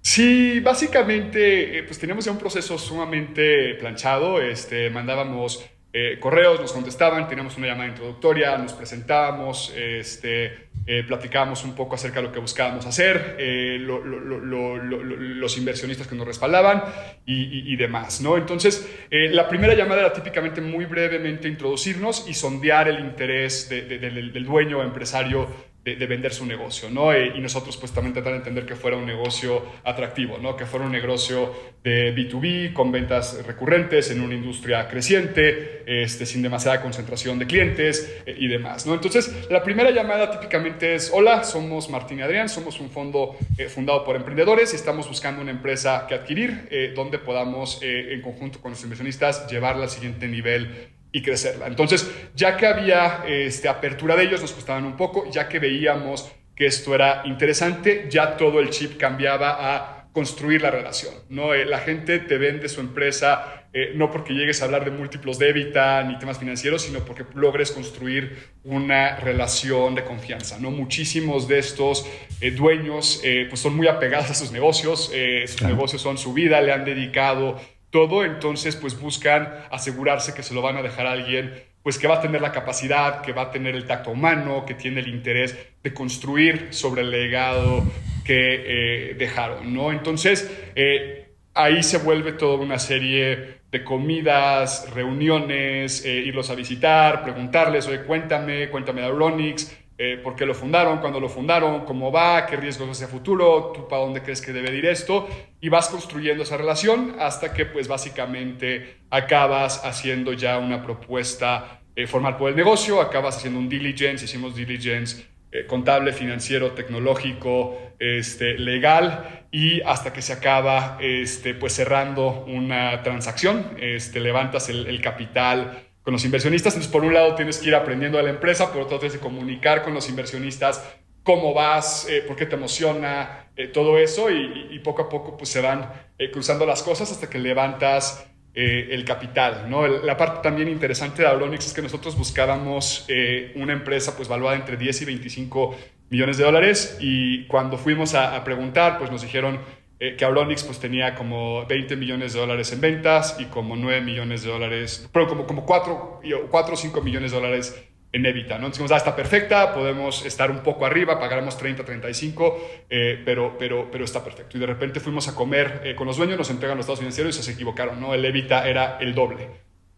Sí, básicamente, eh, pues teníamos ya un proceso sumamente planchado. Este, mandábamos eh, correos, nos contestaban, teníamos una llamada introductoria, nos presentábamos, este, eh, platicábamos un poco acerca de lo que buscábamos hacer, los inversionistas que nos respaldaban y, demás, ¿no? Entonces, la primera llamada era típicamente muy brevemente introducirnos y sondear el interés del dueño o empresario de, vender su negocio, ¿no? Eh, y nosotros pues también tratar de entender que fuera un negocio atractivo, ¿no? Que fuera un negocio de B2B con ventas recurrentes en una industria creciente, este, sin demasiada concentración de clientes eh, y demás, ¿no? Entonces, la primera llamada típicamente es, hola, somos Martín y Adrián, somos un fondo eh, fundado por emprendedores y estamos buscando una empresa que adquirir donde podamos en conjunto con los inversionistas llevarla al siguiente nivel y crecerla. Entonces, ya que había este, apertura de ellos, nos costaban un poco, ya que veíamos que esto era interesante, ya todo el chip cambiaba a construir la relación. ¿no? Eh, la gente te vende su empresa eh, no porque llegues a hablar de múltiplos de EBITDA ni temas financieros, sino porque logres construir una relación de confianza. ¿no? Muchísimos de estos eh, dueños pues son muy apegados a sus negocios, sus negocios son su vida, le han dedicado todo, entonces pues buscan asegurarse que se lo van a dejar a alguien pues que va a tener la capacidad, que va a tener el tacto humano, que tiene el interés de construir sobre el legado que eh, dejaron, ¿no? Entonces, eh, ahí se vuelve toda una serie de comidas, reuniones, eh, irlos a visitar, preguntarles, oye, cuéntame, cuéntame de Auronix, eh, por qué lo fundaron, cuándo lo fundaron, cómo va, qué riesgos hacia futuro, tú para dónde crees que debe ir esto, y vas construyendo esa relación hasta que pues básicamente acabas haciendo ya una propuesta eh, formal por el negocio, acabas haciendo un diligence, hicimos diligence eh, contable, financiero, tecnológico, este, legal, y hasta que se acaba este, pues cerrando una transacción, este, levantas el, el capital con los inversionistas. Entonces, por un lado tienes que ir aprendiendo de la empresa, por otro tienes que comunicar con los inversionistas cómo vas, eh, por qué te emociona, eh, todo eso y, poco a poco pues se van eh, cruzando las cosas hasta que levantas el capital. ¿no? la parte también interesante de Auronix es que nosotros buscábamos una empresa pues valuada entre 10 y 25 millones de dólares y cuando fuimos a, preguntar pues nos dijeron que Auronix pues tenía como 20 millones de dólares en ventas y como 9 millones de dólares, pero como, como 4, 4 o 5 millones de dólares en Evita, ¿no? Entonces, ah, está perfecta, podemos estar un poco arriba, pagaremos 30, 35, eh, pero, pero, pero está perfecto. Y de repente fuimos a comer eh, con los dueños, nos entregan los estados financieros y se equivocaron, ¿no? El Evita era el doble,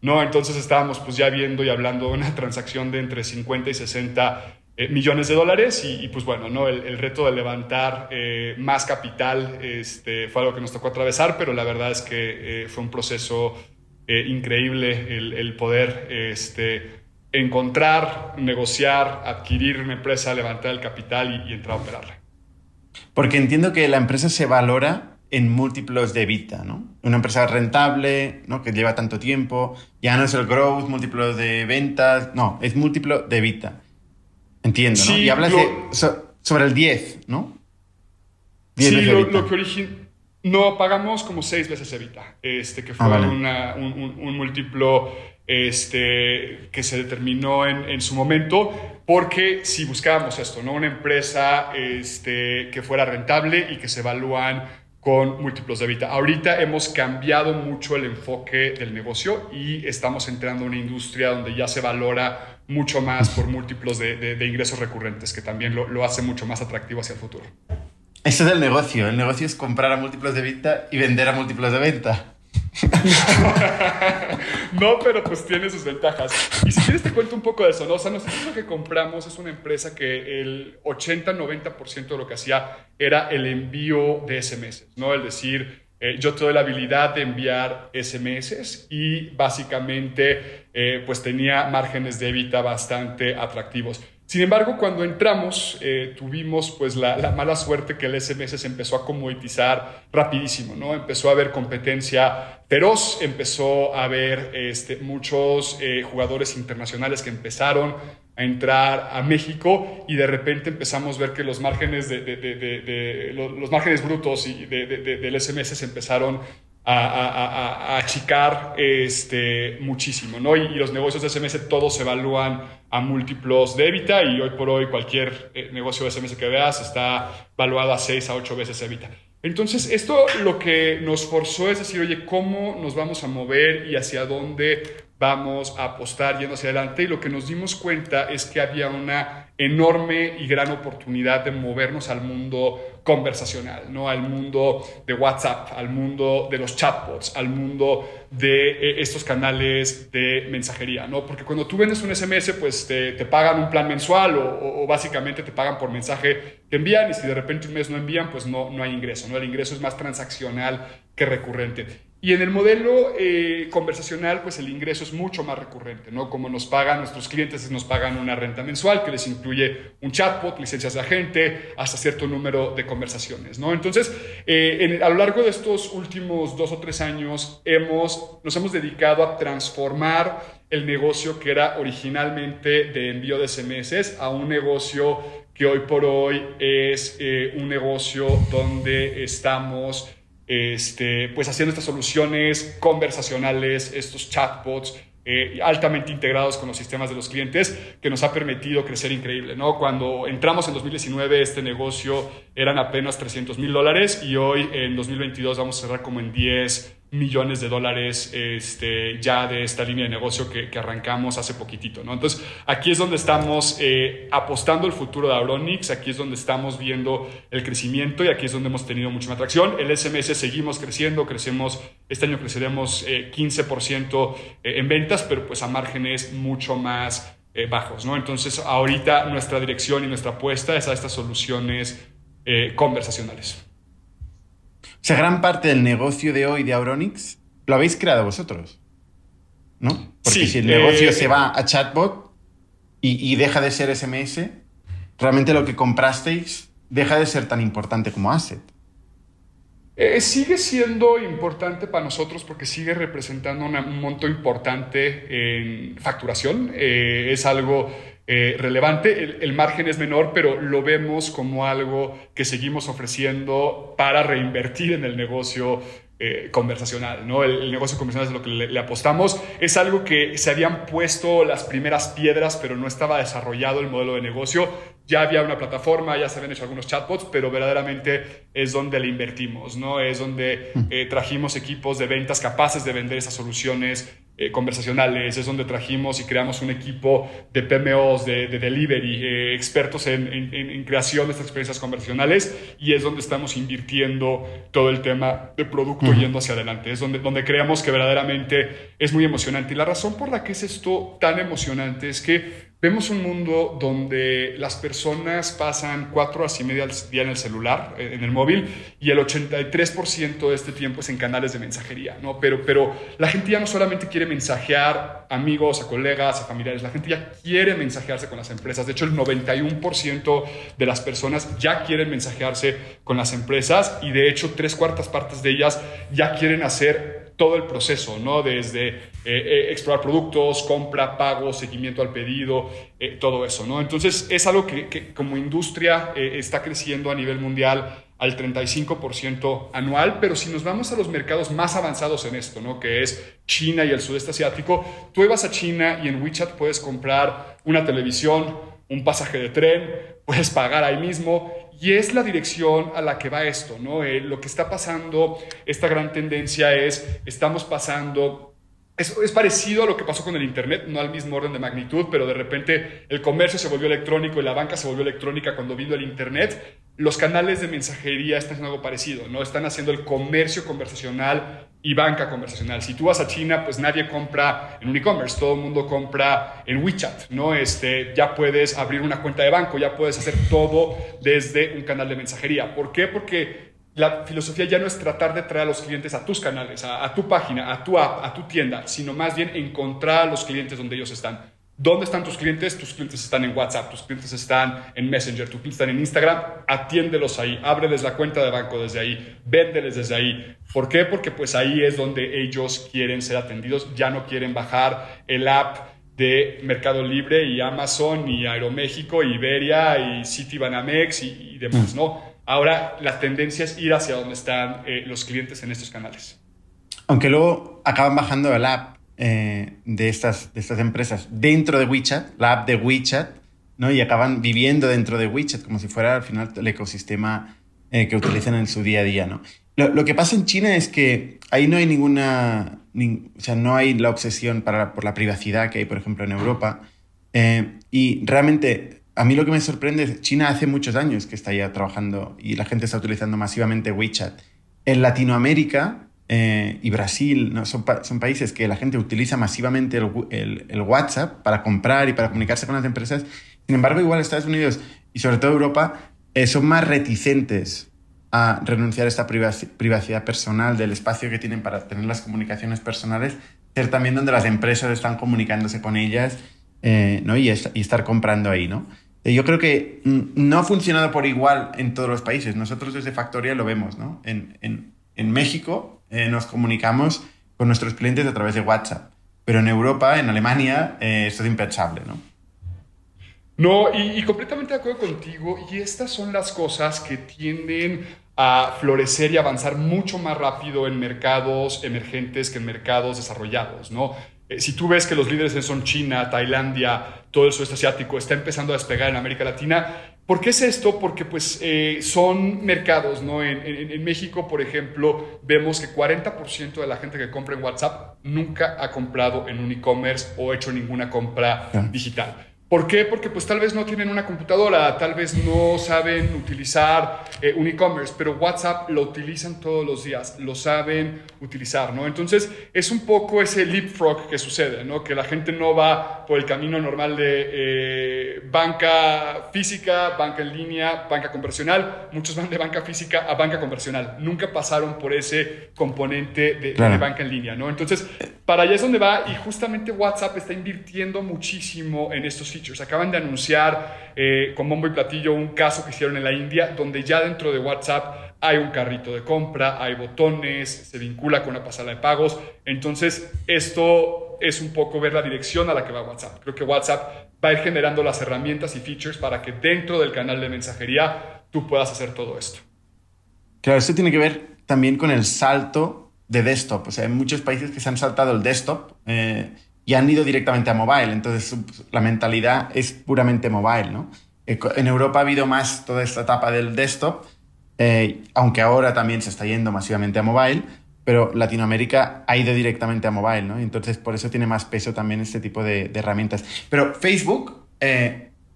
¿no? Entonces estábamos pues ya viendo y hablando de una transacción de entre 50 y 60 eh, millones de dólares y, pues bueno, ¿no? El, reto de levantar más capital este, fue algo que nos tocó atravesar, pero la verdad es que fue un proceso increíble el, poder... Este, encontrar, negociar, adquirir una empresa, levantar el capital y, entrar a operarla. Porque entiendo que la empresa se valora en múltiplos de vida, ¿no? Una empresa rentable, ¿no? Que lleva tanto tiempo, ya no es el growth, múltiplo de ventas, no, es múltiplo de vida. Entiendo, ¿no? y hablas sobre el 10, ¿no? 10 sí, lo, que origina... No, pagamos como seis veces Evita, este, que fue ah, un, un, múltiplo este, que se determinó en, su momento, porque si buscábamos esto, ¿no? una empresa este, que fuera rentable y que se evalúan con múltiplos de vida. Ahorita hemos cambiado mucho el enfoque del negocio y estamos entrando a una industria donde ya se valora mucho más por múltiplos de, ingresos recurrentes, que también lo, lo, hace mucho más atractivo hacia el futuro. Eso es el negocio. El negocio es comprar a múltiplos de venta y vender a múltiplos de venta. no, pero pues tiene sus ventajas. Y si quieres te cuento un poco de eso, ¿no? O sea, nosotros lo que compramos es una empresa que el 80-90% de lo que hacía era el envío de SMS, ¿no? El decir, eh, yo te la habilidad de enviar SMS y básicamente eh, pues tenía márgenes de evita bastante atractivos. Sin embargo, cuando entramos, eh, tuvimos pues la, mala suerte que el SMS se empezó a comoditizar rapidísimo, ¿no? Empezó a haber competencia feroz, empezó a haber este, muchos jugadores internacionales que empezaron a entrar a México y de repente empezamos a ver que los márgenes, de, los, márgenes brutos y del SMS se empezaron a, achicar este, muchísimo, ¿no? Y, los negocios de SMS todos se evalúan a múltiplos de EBITDA y hoy por hoy cualquier eh, negocio de SMS que veas está valuado a 6 a 8 veces EBITDA. Entonces, esto lo que nos forzó es decir, oye, ¿cómo nos vamos a mover y hacia dónde vamos a apostar yendo hacia adelante? Y lo que nos dimos cuenta es que había una enorme y gran oportunidad de movernos al mundo conversacional, ¿no? al mundo de WhatsApp, al mundo de los chatbots, al mundo de eh, estos canales de mensajería, ¿no? Porque cuando tú vendes un SMS, pues te, pagan un plan mensual o, básicamente te pagan por mensaje que envían y si de repente un mes no envían, pues no, no hay ingreso, ¿no? El ingreso es más transaccional que recurrente. Y en el modelo eh, conversacional, pues el ingreso es mucho más recurrente, ¿no? Como nos pagan nuestros clientes, nos pagan una renta mensual que les incluye un chatbot, licencias de agente, hasta cierto número de conversaciones, ¿no? Entonces, eh, a lo largo de estos últimos dos o tres años, hemos, nos hemos dedicado a transformar el negocio que era originalmente de envío de SMS a un negocio que hoy por hoy es eh, un negocio donde estamos este, pues haciendo estas soluciones conversacionales, estos chatbots eh, altamente integrados con los sistemas de los clientes, que nos ha permitido crecer increíble. ¿no? Cuando entramos en 2019, este negocio eran apenas 300 mil dólares y hoy en 2022 vamos a cerrar como en 10 millones de dólares este, ya de esta línea de negocio que, arrancamos hace poquitito. ¿no? Entonces, aquí es donde estamos eh, apostando el futuro de Auronix, aquí es donde estamos viendo el crecimiento y aquí es donde hemos tenido mucha atracción. El SMS seguimos creciendo, crecemos, este año creceremos 15% eh, eh, en ventas, pero pues a márgenes mucho más bajos. ¿no? Entonces, ahorita nuestra dirección y nuestra apuesta es a estas soluciones conversacionales. O sea, gran parte del negocio de hoy de Auronix lo habéis creado vosotros. ¿No? Porque si el negocio eh, se va a chatbot y, deja de ser SMS, realmente lo que comprasteis deja de ser tan importante como asset. Eh, sigue siendo importante para nosotros porque sigue representando un monto importante en facturación. Eh, es algo eh, relevante. El, el, margen es menor, pero lo vemos como algo que seguimos ofreciendo para reinvertir en el negocio eh, conversacional, ¿no? El, negocio conversacional es lo que le, apostamos. Es algo que se habían puesto las primeras piedras, pero no estaba desarrollado el modelo de negocio. Ya había una plataforma, ya se habían hecho algunos chatbots, pero verdaderamente es donde le invertimos, ¿no? Es donde mm. eh, trajimos equipos de ventas capaces de vender esas soluciones eh, conversacionales, es donde trajimos y creamos un equipo de PMOs, de, delivery, eh, expertos en, creación de estas experiencias conversacionales y es donde estamos invirtiendo todo el tema de producto yendo hacia adelante, es donde, donde creemos que verdaderamente es muy emocionante. Y la razón por la que es esto tan emocionante es que Vemos un mundo donde las personas pasan cuatro horas y media al día en el celular, eh, en el móvil, y el 83% de este tiempo es en canales de mensajería, ¿no? Pero, pero la gente ya no solamente quiere mensajear amigos, a colegas, a familiares, la gente ya quiere mensajearse con las empresas. De hecho, el 91% de las personas ya quieren mensajearse con las empresas y de hecho tres cuartas partes de ellas ya quieren hacer todo el proceso, ¿no? Desde eh, eh, explorar productos, compra, pago, seguimiento al pedido, eh, todo eso, ¿no? Entonces es algo que, como industria está creciendo a nivel mundial al 35% anual, pero si nos vamos a los mercados más avanzados en esto, ¿no? Que es China y el sudeste asiático, tú vas a China y en WeChat puedes comprar una televisión, un pasaje de tren, puedes pagar ahí mismo y es la dirección a la que va esto, ¿no? Eh, lo que está pasando, esta gran tendencia es, estamos pasando, es, es, parecido a lo que pasó con el Internet, no al mismo orden de magnitud, pero de repente el comercio se volvió electrónico y la banca se volvió electrónica cuando vino el Internet. Los canales de mensajería están haciendo algo parecido, ¿no? Están haciendo el comercio conversacional y banca conversacional. Si tú vas a China, pues nadie compra en un e-commerce, todo el mundo compra en WeChat, ¿no? Este, ya puedes abrir una cuenta de banco, ya puedes hacer todo desde un canal de mensajería. ¿Por qué? Porque la filosofía ya no es tratar de traer a los clientes a tus canales, a, a tu página, a tu app, a tu tienda, sino más bien encontrar a los clientes donde ellos están. ¿Dónde están tus clientes? Tus clientes están en WhatsApp, tus clientes están en Messenger, tus clientes están en Instagram. Atiéndelos ahí, ábreles la cuenta de banco desde ahí, véndeles desde ahí. ¿Por qué? Porque pues ahí es donde ellos quieren ser atendidos, ya no quieren bajar el app de Mercado Libre y Amazon y Aeroméxico, Iberia y Citibanamex y, y demás, ¿no? Ahora la tendencia es ir hacia donde están eh, los clientes en estos canales. Aunque luego acaban bajando el app eh, de, estas, de estas empresas dentro de WeChat, la app de WeChat, ¿no? y acaban viviendo dentro de WeChat como si fuera al final el ecosistema eh, que utilizan en su día a día. ¿no? Lo, que pasa en China es que ahí no hay ninguna, o sea, no hay la obsesión para, por la privacidad que hay, por ejemplo, en Europa. Eh, y realmente, a mí lo que me sorprende es China hace muchos años que está ya trabajando y la gente está utilizando masivamente WeChat. En Latinoamérica, eh, y Brasil ¿no? son, son, países que la gente utiliza masivamente el, el, WhatsApp para comprar y para comunicarse con las empresas. Sin embargo, igual Estados Unidos y sobre todo Europa eh, son más reticentes a renunciar a esta privacidad personal del espacio que tienen para tener las comunicaciones personales, ser también donde las empresas están comunicándose con ellas eh, ¿no? y, y, estar comprando ahí. ¿no? Yo creo que no ha funcionado por igual en todos los países. Nosotros desde Factoria lo vemos. ¿no? En, en, en México eh, nos comunicamos con nuestros clientes a través de WhatsApp. Pero en Europa, en Alemania, eh, esto es impensable, ¿no? No, y, completamente de acuerdo contigo. Y estas son las cosas que tienden a florecer y avanzar mucho más rápido en mercados emergentes que en mercados desarrollados, ¿no? Eh, si tú ves que los líderes son China, Tailandia, todo el sudeste asiático está empezando a despegar en América Latina, ¿Por qué es esto? Porque pues eh, son mercados, ¿no? En, México, por ejemplo, vemos que 40% de la gente que compra en WhatsApp nunca ha comprado en un e-commerce o hecho ninguna compra digital. ¿Por qué? Porque pues tal vez no tienen una computadora, tal vez no saben utilizar eh, un e-commerce, pero WhatsApp lo utilizan todos los días, lo saben utilizar, ¿no? Entonces es un poco ese leapfrog que sucede, ¿no? Que la gente no va por el camino normal de eh, banca física, banca en línea, banca conversional, muchos van de banca física a banca conversional, nunca pasaron por ese componente de, de banca en línea, ¿no? Entonces, para allá es donde va y justamente WhatsApp está invirtiendo muchísimo en estos sitios Acaban de anunciar eh, con bombo y platillo un caso que hicieron en la India, donde ya dentro de WhatsApp hay un carrito de compra, hay botones, se vincula con una pasada de pagos. Entonces, esto es un poco ver la dirección a la que va WhatsApp. Creo que WhatsApp va a ir generando las herramientas y features para que dentro del canal de mensajería tú puedas hacer todo esto. Claro, esto tiene que ver también con el salto de desktop. O sea, hay muchos países que se han saltado el desktop eh, y han ido directamente a mobile. Entonces, la mentalidad es puramente mobile, ¿no? En Europa ha habido más toda esta etapa del desktop, eh, aunque ahora también se está yendo masivamente a mobile, pero Latinoamérica ha ido directamente a mobile, ¿no? Entonces, por eso tiene más peso también este tipo de, herramientas. Pero Facebook,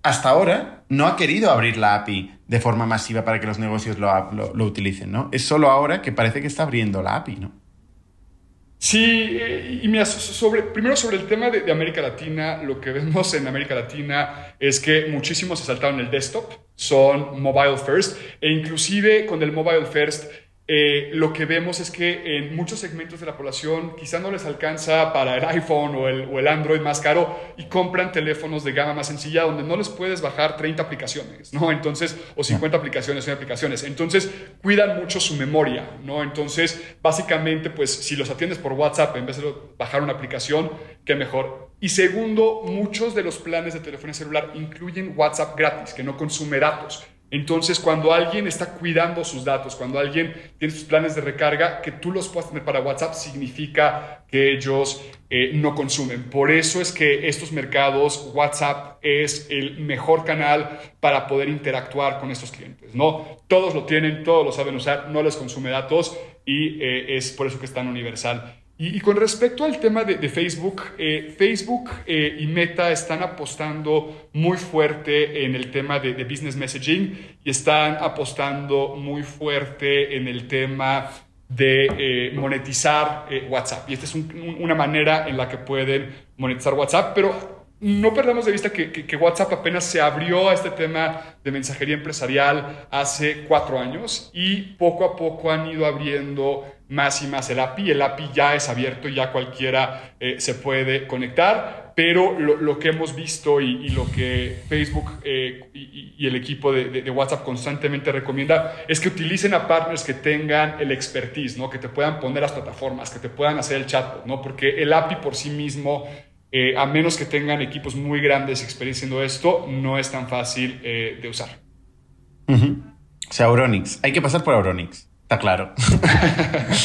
hasta ahora, no ha querido abrir la API de forma masiva para que los negocios lo, lo, utilicen, ¿no? Es solo ahora que parece que está abriendo la API, ¿no? Sí, eh, y mira, sobre, primero sobre el tema de, América Latina, lo que vemos en América Latina es que muchísimos se saltaron el desktop, son mobile first, e inclusive con el mobile first eh, lo que vemos es que en muchos segmentos de la población quizá no les alcanza para el iPhone o el, o el, Android más caro y compran teléfonos de gama más sencilla donde no les puedes bajar 30 aplicaciones, ¿no? Entonces, o 50 aplicaciones, o aplicaciones. Entonces, cuidan mucho su memoria, ¿no? Entonces, básicamente, pues si los atiendes por WhatsApp en vez de bajar una aplicación, qué mejor. Y segundo, muchos de los planes de telefonía celular incluyen WhatsApp gratis, que no consume datos. Entonces, cuando alguien está cuidando sus datos, cuando alguien tiene sus planes de recarga, que tú los puedas tener para WhatsApp significa que ellos eh, no consumen. Por eso es que estos mercados, WhatsApp es el mejor canal para poder interactuar con estos clientes. ¿no? Todos lo tienen, todos lo saben usar, no les consume datos y eh, es por eso que es tan universal. Y, con respecto al tema de, Facebook, eh, Facebook eh, y Meta están apostando muy fuerte en el tema de, business messaging y están apostando muy fuerte en el tema de eh, monetizar WhatsApp. Y esta es una manera en la que pueden monetizar WhatsApp, pero no perdamos de vista que, que, WhatsApp apenas se abrió a este tema de mensajería empresarial hace cuatro años y poco a poco han ido abriendo más y más el API. El API ya es abierto, ya cualquiera eh, se puede conectar, pero lo, que hemos visto y, lo que Facebook eh, y, el equipo de, WhatsApp constantemente recomienda es que utilicen a partners que tengan el expertise, ¿no? que te puedan poner las plataformas, que te puedan hacer el chatbot, ¿no? porque el API por sí mismo... Eh, a menos que tengan equipos muy grandes experienciando esto, no es tan fácil de usar. O sea, Auronix. Hay que pasar por Auronix. Está claro.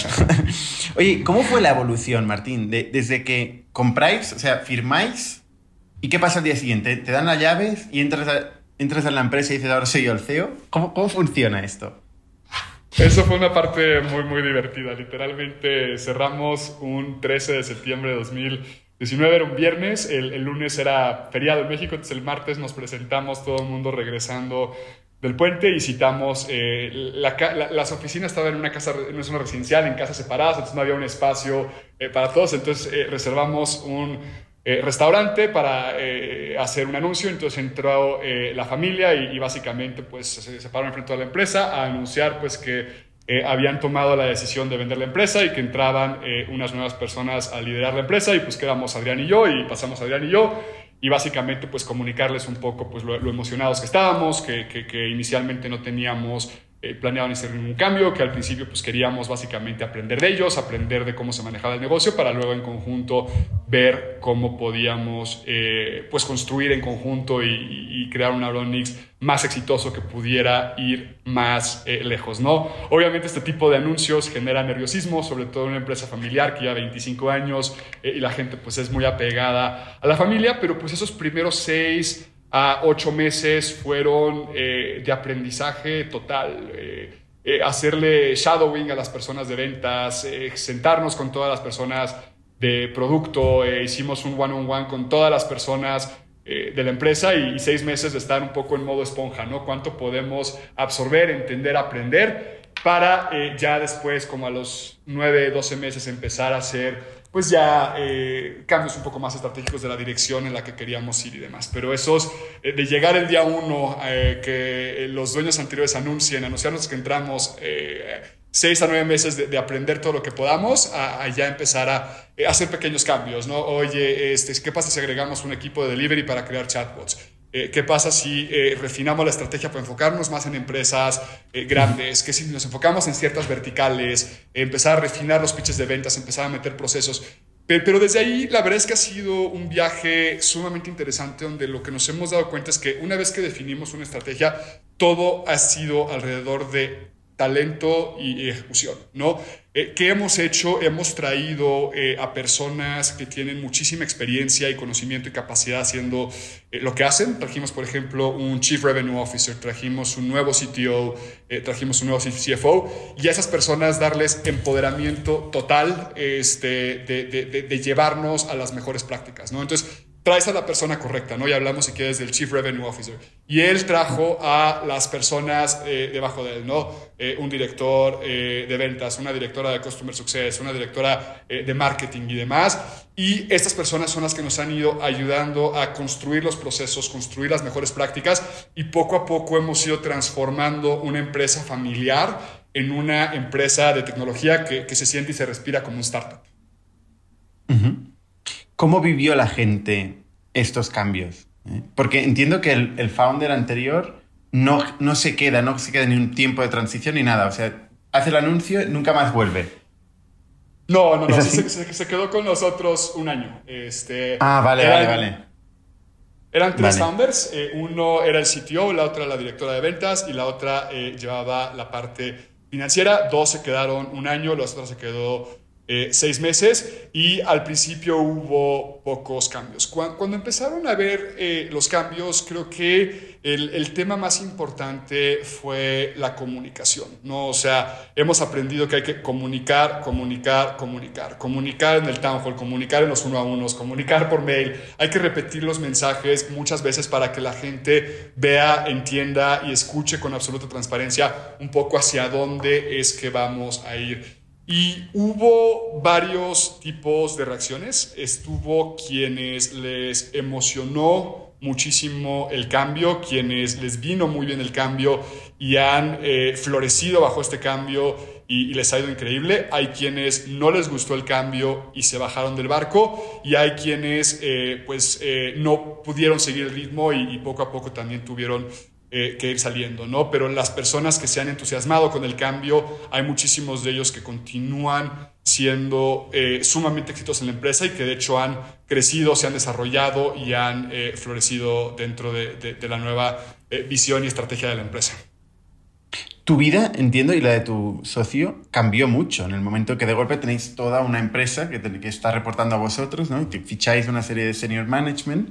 Oye, ¿cómo fue la evolución, Martín? desde que compráis, o sea, firmáis, ¿y qué pasa al día siguiente? ¿Te dan las llaves y entras a, entras a la empresa y dices, ahora soy yo el CEO? ¿Cómo, ¿Cómo funciona esto? Eso fue una parte muy, muy divertida. Literalmente cerramos un 13 de septiembre de 2019, era un viernes, el, el lunes era feriado en México, entonces el martes nos presentamos todo el mundo regresando del puente y citamos, eh, las oficinas estaban en una casa, en una zona residencial, en casas separadas, entonces no había un espacio eh, para todos, entonces eh, reservamos un restaurante para hacer un anuncio, entonces entró la familia y, básicamente pues se separaron frente a la empresa a anunciar pues que habían tomado la decisión de vender la empresa y que entraban unas nuevas personas a liderar la empresa y pues quedamos Adrián y yo y pasamos Adrián y yo y básicamente pues comunicarles un poco pues lo, emocionados que estábamos, que, que, inicialmente no teníamos eh, planeado ni hacer ningún cambio, que al principio pues queríamos básicamente aprender de ellos, aprender de cómo se manejaba el negocio para luego en conjunto ver cómo podíamos eh, pues construir en conjunto y, crear un Auronix más exitoso que pudiera ir más eh, lejos, ¿no? Obviamente este tipo de anuncios genera nerviosismo, sobre todo en una empresa familiar que lleva 25 años y la gente pues es muy apegada a la familia, pero pues esos primeros seis a ocho meses fueron eh, de aprendizaje total. Eh, eh, hacerle shadowing a las personas de ventas, sentarnos con todas las personas de producto, hicimos un one-on-one con todas las personas de la empresa y, seis meses de estar un poco en modo esponja, ¿no? Cuánto podemos absorber, entender, aprender para ya después, como a los nueve, doce meses, empezar a hacer pues ya eh, cambios un poco más estratégicos de la dirección en la que queríamos ir y demás. Pero esos, eh, de llegar el día uno, eh, que los dueños anteriores anuncien, anunciarnos que entramos seis a nueve meses de, aprender todo lo que podamos, a, ya empezar a, hacer pequeños cambios, ¿no? Oye, este, ¿qué pasa si agregamos un equipo de delivery para crear chatbots? Eh, ¿Qué pasa si eh, refinamos la estrategia para enfocarnos más en empresas eh, grandes? ¿Qué si nos enfocamos en ciertas verticales? empezar a refinar los pitches de ventas, empezar a meter procesos. Pero, desde ahí la verdad es que ha sido un viaje sumamente interesante donde lo que nos hemos dado cuenta es que una vez que definimos una estrategia, todo ha sido alrededor de talento y ejecución, ¿no? Eh, ¿Qué hemos hecho? Hemos traído eh, a personas que tienen muchísima experiencia y conocimiento y capacidad haciendo eh, lo que hacen. Trajimos, por ejemplo, un Chief Revenue Officer, trajimos un nuevo CTO, trajimos un nuevo CFO, y a esas personas darles empoderamiento total este, de, de, de llevarnos a las mejores prácticas, ¿no? Entonces, traes a la persona correcta, ¿no? Y hablamos, si quieres, del Chief Revenue Officer. Y él trajo a las personas eh, debajo de él, ¿no? Eh, un director eh, de ventas, una directora de Customer Success, una directora de marketing y demás. Y estas personas son las que nos han ido ayudando a construir los procesos, construir las mejores prácticas y poco a poco hemos ido transformando una empresa familiar en una empresa de tecnología que, que se siente y se respira como un startup. ¿Cómo vivió la gente estos cambios? ¿Eh? Porque entiendo que el, founder anterior no, no se queda, no se queda ni un tiempo de transición ni nada. O sea, hace el anuncio y nunca más vuelve. No, no, no. Se, quedó con nosotros un año. Este, ah, vale, vale, vale. Eran tres founders. Eh, uno era el CTO, la otra la directora de ventas y la otra eh, llevaba la parte financiera. Dos se quedaron un año, los otros se quedó eh, seis meses y al principio hubo pocos cambios. Cuando, empezaron a ver eh, los cambios, creo que el, tema más importante fue la comunicación, ¿no? O sea, hemos aprendido que hay que comunicar, comunicar, comunicar, comunicar en el town hall, comunicar en los uno a unos, comunicar por mail, hay que repetir los mensajes muchas veces para que la gente vea, entienda y escuche con absoluta transparencia un poco hacia dónde es que vamos a ir. Y hubo varios tipos de reacciones. Estuvo quienes les emocionó muchísimo el cambio, quienes les vino muy bien el cambio y han eh, florecido bajo este cambio y, les ha ido increíble. Hay quienes no les gustó el cambio y se bajaron del barco y hay quienes eh, pues eh, no pudieron seguir el ritmo y, y poco a poco también tuvieron eh, que ir saliendo, ¿no? Pero las personas que se han entusiasmado con el cambio, hay muchísimos de ellos que continúan siendo eh, sumamente exitosos en la empresa y que de hecho han crecido, se han desarrollado y han eh, florecido dentro de, la nueva visión y estrategia de la empresa. Tu vida, entiendo, y la de tu socio cambió mucho en el momento que de golpe tenéis toda una empresa que, que está reportando a vosotros, ¿no? Y ficháis una serie de senior management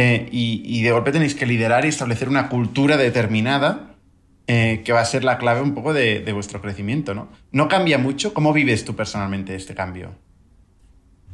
eh, y, de golpe tenéis que liderar y establecer una cultura determinada eh, que va a ser la clave un poco de, de, vuestro crecimiento, ¿no? ¿No cambia mucho? ¿Cómo vives tú personalmente este cambio?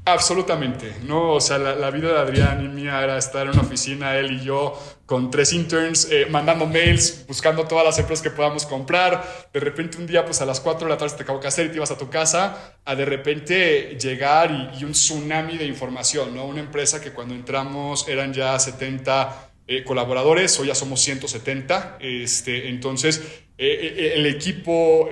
Absolutamente, ¿no? O sea, la, vida de Adrián y mía era estar en una oficina, él y yo, con tres interns, eh, mandando mails, buscando todas las empresas que podamos comprar. De repente un día, pues a las 4 de la tarde te acabo que hacer y te ibas a tu casa, a de repente llegar y, un tsunami de información, ¿no? Una empresa que cuando entramos eran ya 70 eh, colaboradores, hoy ya somos 170, este, entonces eh, el equipo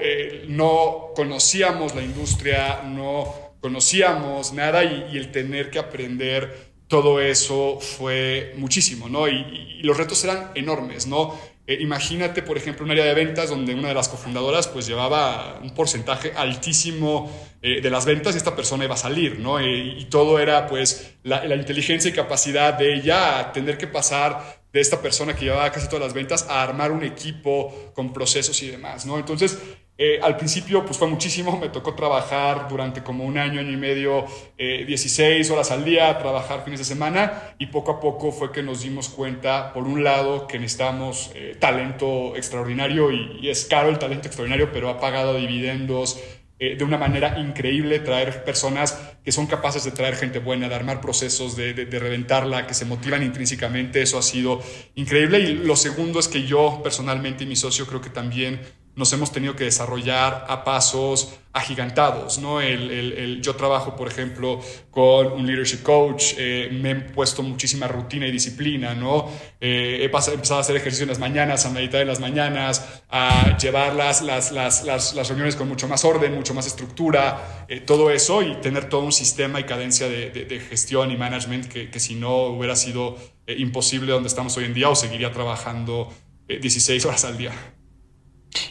no conocíamos la industria, no conocíamos nada y, el tener que aprender todo eso fue muchísimo, ¿no? Y, los retos eran enormes, ¿no? Eh, imagínate, por ejemplo, un área de ventas donde una de las cofundadoras pues llevaba un porcentaje altísimo eh, de las ventas y esta persona iba a salir, ¿no? Eh, y todo era pues la, la, inteligencia y capacidad de ella tener que pasar de esta persona que llevaba casi todas las ventas a armar un equipo con procesos y demás, ¿no? Entonces, eh, al principio pues fue muchísimo, me tocó trabajar durante como un año, año y medio, 16 eh, horas al día, trabajar fines de semana y poco a poco fue que nos dimos cuenta, por un lado, que necesitamos eh, talento extraordinario y, es caro el talento extraordinario, pero ha pagado dividendos de una manera increíble, traer personas que son capaces de traer gente buena, de armar procesos, de, de reventarla, que se motivan intrínsecamente, eso ha sido increíble. Y lo segundo es que yo personalmente y mi socio creo que también nos hemos tenido que desarrollar a pasos agigantados, ¿no? El, yo trabajo, por ejemplo, con un leadership coach, eh, me he puesto muchísima rutina y disciplina, ¿no? Eh, he empezado a hacer ejercicio en las mañanas, a meditar en las mañanas, a llevar las, las, las, las, reuniones con mucho más orden, mucho más estructura, eh, todo eso y tener todo un sistema y cadencia de, gestión y management que, si no hubiera sido imposible donde estamos hoy en día o seguiría trabajando 16 horas al día.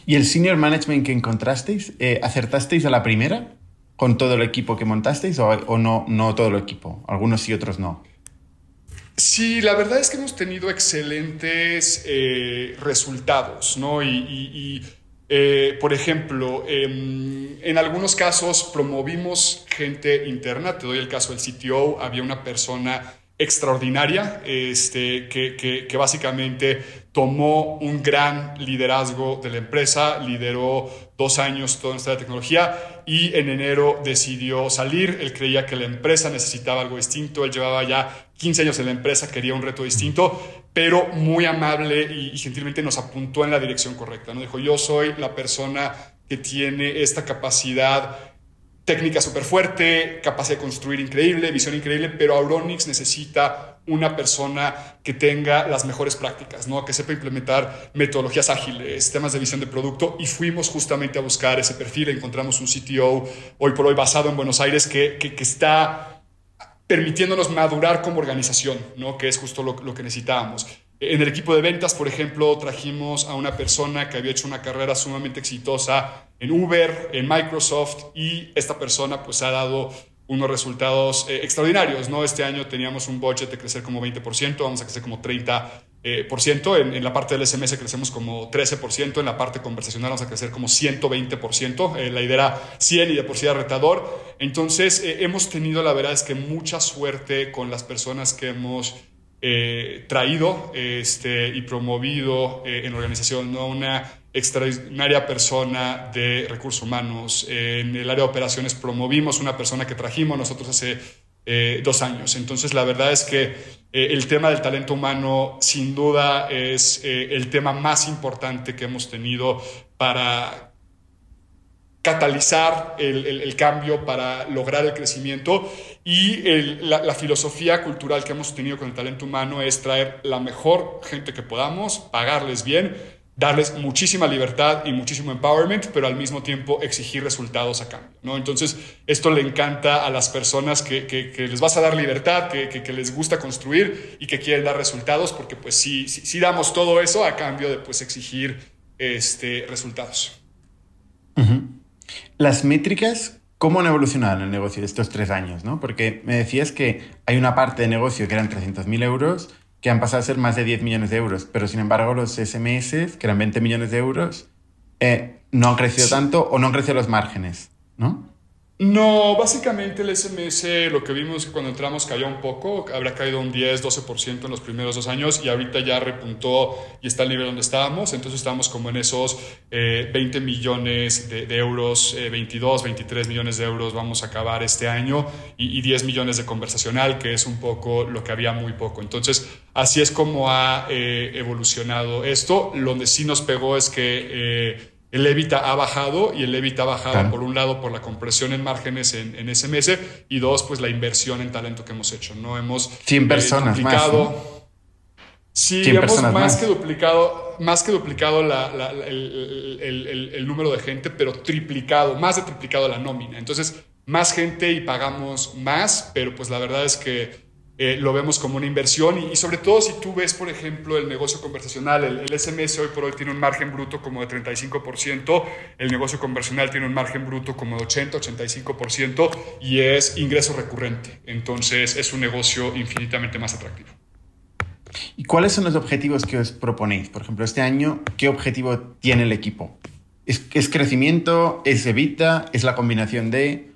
¿Y el senior management que encontrasteis, acertasteis a la primera con todo el equipo que montasteis o, no, no todo el equipo? Algunos sí, otros no. Sí, la verdad es que hemos tenido excelentes resultados, ¿no? y eh, por ejemplo, em, en algunos casos promovimos gente interna, te doy el caso del CTO, había una persona extraordinaria este, que, básicamente tomó un gran liderazgo de la empresa, lideró dos años toda nuestra tecnología y en enero decidió salir. Él creía que la empresa necesitaba algo distinto, él llevaba ya 15 años en la empresa, quería un reto distinto, pero muy amable y, gentilmente nos apuntó en la dirección correcta. ¿no? Dijo, yo soy la persona que tiene esta capacidad técnica súper fuerte, capacidad de construir increíble, visión increíble, pero Auronix necesita una persona que tenga las mejores prácticas, ¿no? que sepa implementar metodologías ágiles, temas de visión de producto y fuimos justamente a buscar ese perfil, encontramos un CTO hoy por hoy basado en Buenos Aires que, que, que está permitiéndonos madurar como organización, ¿no? que es justo lo, que necesitábamos. En el equipo de ventas, por ejemplo, trajimos a una persona que había hecho una carrera sumamente exitosa en Uber, en Microsoft, y esta persona pues ha dado unos resultados eh, extraordinarios. ¿no? Este año teníamos un budget de crecer como 20%, vamos a crecer como 30%. Eh. En, la parte del SMS crecemos como 13%, en la parte conversacional vamos a crecer como 120%. Eh, la idea era 100 y de por sí era retador. Entonces, hemos tenido, la verdad es que mucha suerte con las personas que hemos traído este, y promovido en la organización. ¿no? Una extraordinaria persona de recursos humanos. en el área de operaciones promovimos una persona que trajimos nosotros hace dos años. Entonces, la verdad es que eh, el tema del talento humano sin duda es eh, el tema más importante que hemos tenido para catalizar el, cambio, para lograr el crecimiento y la, filosofía cultural que hemos tenido con el talento humano es traer la mejor gente que podamos, pagarles bien darles muchísima libertad y muchísimo empowerment, pero al mismo tiempo exigir resultados a cambio. ¿no? Entonces, esto le encanta a las personas que, que, les vas a dar libertad, que, que, les gusta construir y que quieren dar resultados, porque pues sí, sí, damos todo eso a cambio de pues exigir este, resultados. Las métricas, ¿cómo han evolucionado en el negocio de estos tres años? ¿no? Porque me decías que hay una parte de negocio que eran 300.000 euros, que han pasado a ser más de 10 millones de euros, pero sin embargo los SMS, que eran 20 millones de euros, eh, no han crecido tanto o no han crecido los márgenes, ¿no? No, básicamente el SMS, lo que vimos que cuando entramos cayó un poco, habrá caído un 10, 12% en los primeros dos años y ahorita ya repuntó y está al nivel donde estábamos, entonces estamos como en esos 20 eh, millones de, euros, 22, eh, 23 millones de euros vamos a acabar este año y, 10 millones de conversacional, que es un poco lo que había muy poco. Entonces, así es como ha eh, evolucionado esto. Lo que sí nos pegó es que el EBITDA ha bajado y el EBITDA ha bajado por un lado por la compresión en márgenes en, en, SMS y dos, pues la inversión en talento que hemos hecho. No hemos 100 eh, personas más, Sí, hemos más, que duplicado, más que duplicado el, el, número de gente, pero triplicado, más de triplicado la nómina. Entonces, más gente y pagamos más, pero pues la verdad es que eh, lo vemos como una inversión y, sobre todo si tú ves, por ejemplo, el negocio conversacional, el, SMS hoy por hoy tiene un margen bruto como de 35%, el negocio conversacional tiene un margen bruto como de 80, 85% y es ingreso recurrente. Entonces es un negocio infinitamente más atractivo. ¿Y cuáles son los objetivos que os proponéis? Por ejemplo, este año, ¿qué objetivo tiene el equipo? ¿Es, es crecimiento? ¿Es evita? ¿Es la combinación de...?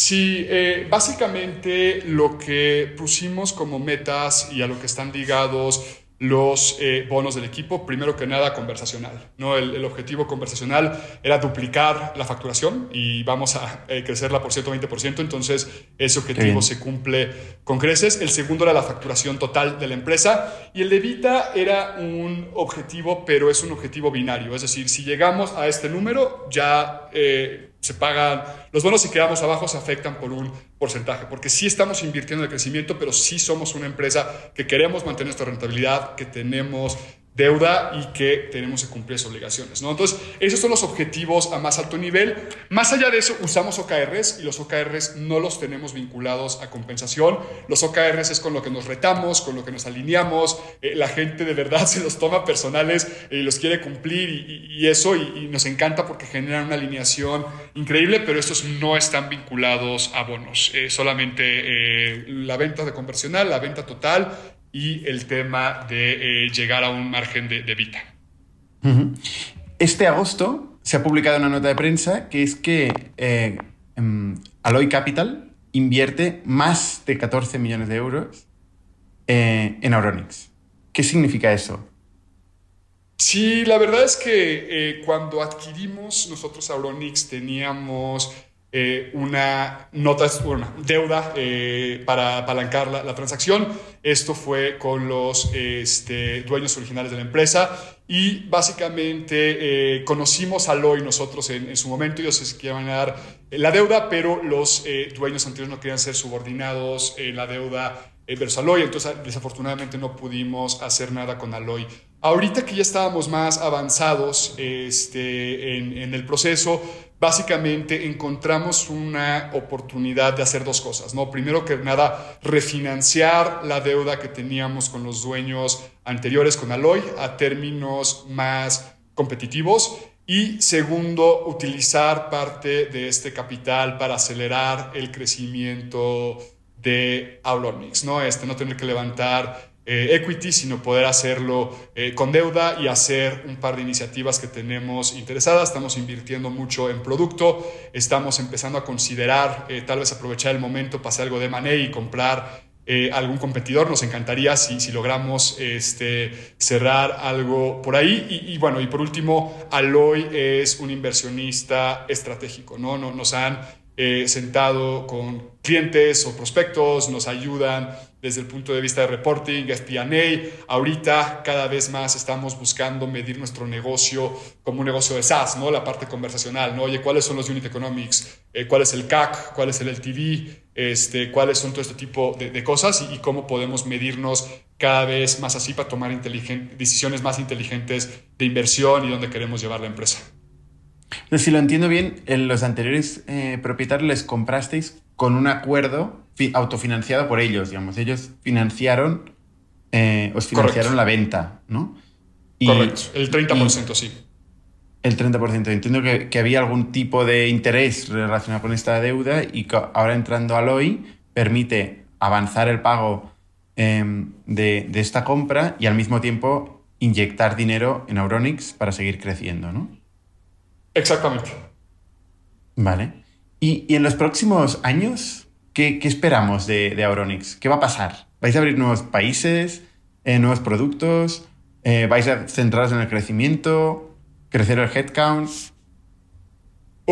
Sí, eh, básicamente lo que pusimos como metas y a lo que están ligados los eh, bonos del equipo, primero que nada conversacional. ¿no? El, objetivo conversacional era duplicar la facturación y vamos a eh, crecerla por 120%, entonces ese objetivo se cumple con creces. El segundo era la facturación total de la empresa y el de Vita era un objetivo, pero es un objetivo binario, es decir, si llegamos a este número ya se pagan, los bonos si quedamos abajo se afectan por un porcentaje, porque sí estamos invirtiendo en el crecimiento, pero sí somos una empresa que queremos mantener nuestra rentabilidad, que tenemos deuda y que tenemos que cumplir esas obligaciones. ¿no? Entonces, esos son los objetivos a más alto nivel. Más allá de eso, usamos OKRs y los OKRs no los tenemos vinculados a compensación. Los OKRs es con lo que nos retamos, con lo que nos alineamos. Eh, la gente de verdad se los toma personales y los quiere cumplir y, eso, y, nos encanta porque generan una alineación increíble, pero estos no están vinculados a bonos. Solamente eh, la venta de conversional, la venta total y el tema de eh, llegar a un margen de, de Vita. Este agosto se ha publicado una nota de prensa que es que eh, em, Aloy Capital invierte más de 14 millones de euros eh, en Auronix. ¿Qué significa eso? Sí, la verdad es que cuando adquirimos nosotros Auronix teníamos eh, una nota, una deuda eh, para apalancar la, transacción. Esto fue con los este, dueños originales de la empresa y básicamente eh, conocimos a Loy nosotros en, su momento. Ellos se querían dar la deuda, pero los dueños anteriores no querían ser subordinados en la deuda versus Aloy. Entonces, desafortunadamente no pudimos hacer nada con Aloy. Ahorita que ya estábamos más avanzados este, en, en el proceso, básicamente encontramos una oportunidad de hacer dos cosas, ¿no? Primero que nada, refinanciar la deuda que teníamos con los dueños anteriores con Aloy a términos más competitivos y segundo, utilizar parte de este capital para acelerar el crecimiento de Aulonix, ¿no? Este, no tener que levantar eh, equity, sino poder hacerlo eh, con deuda y hacer un par de iniciativas que tenemos interesadas. Estamos invirtiendo mucho en producto, estamos empezando a considerar eh, tal vez aprovechar el momento hacer algo de money y comprar algún competidor. Nos encantaría si, si logramos este, cerrar algo por ahí. Y, bueno, y por último, Aloy es un inversionista estratégico. ¿no? Nos han sentado con clientes o prospectos, nos ayudan desde el punto de vista de reporting, FP&A. Ahorita cada vez más estamos buscando medir nuestro negocio como un negocio de SaaS, ¿no? La parte conversacional, ¿no? Oye, ¿cuáles son los unit economics? Eh, ¿Cuál es el CAC? ¿Cuál es el LTV? Este, ¿Cuáles son todo este tipo de, cosas? Y, cómo podemos medirnos cada vez más así para tomar decisiones más inteligentes de inversión y dónde queremos llevar la empresa. Si lo entiendo bien, en los anteriores eh, propietarios les comprasteis con un acuerdo autofinanciado por ellos, digamos. Ellos financiaron, eh, os financiaron la venta, ¿no? Correcto, el 30%, sí. El 30%. Entiendo que, había algún tipo de interés relacionado con esta deuda y que ahora entrando a LOI permite avanzar el pago em, de, de, esta compra y al mismo tiempo inyectar dinero en Auronix para seguir creciendo, ¿no? Exactamente. Vale. Y, en los próximos años, ¿qué, esperamos de, de, Auronix? ¿Qué va a pasar? ¿Vais a abrir nuevos países, eh, nuevos productos? Eh, ¿Vais a centraros en el crecimiento? ¿Crecer el headcount?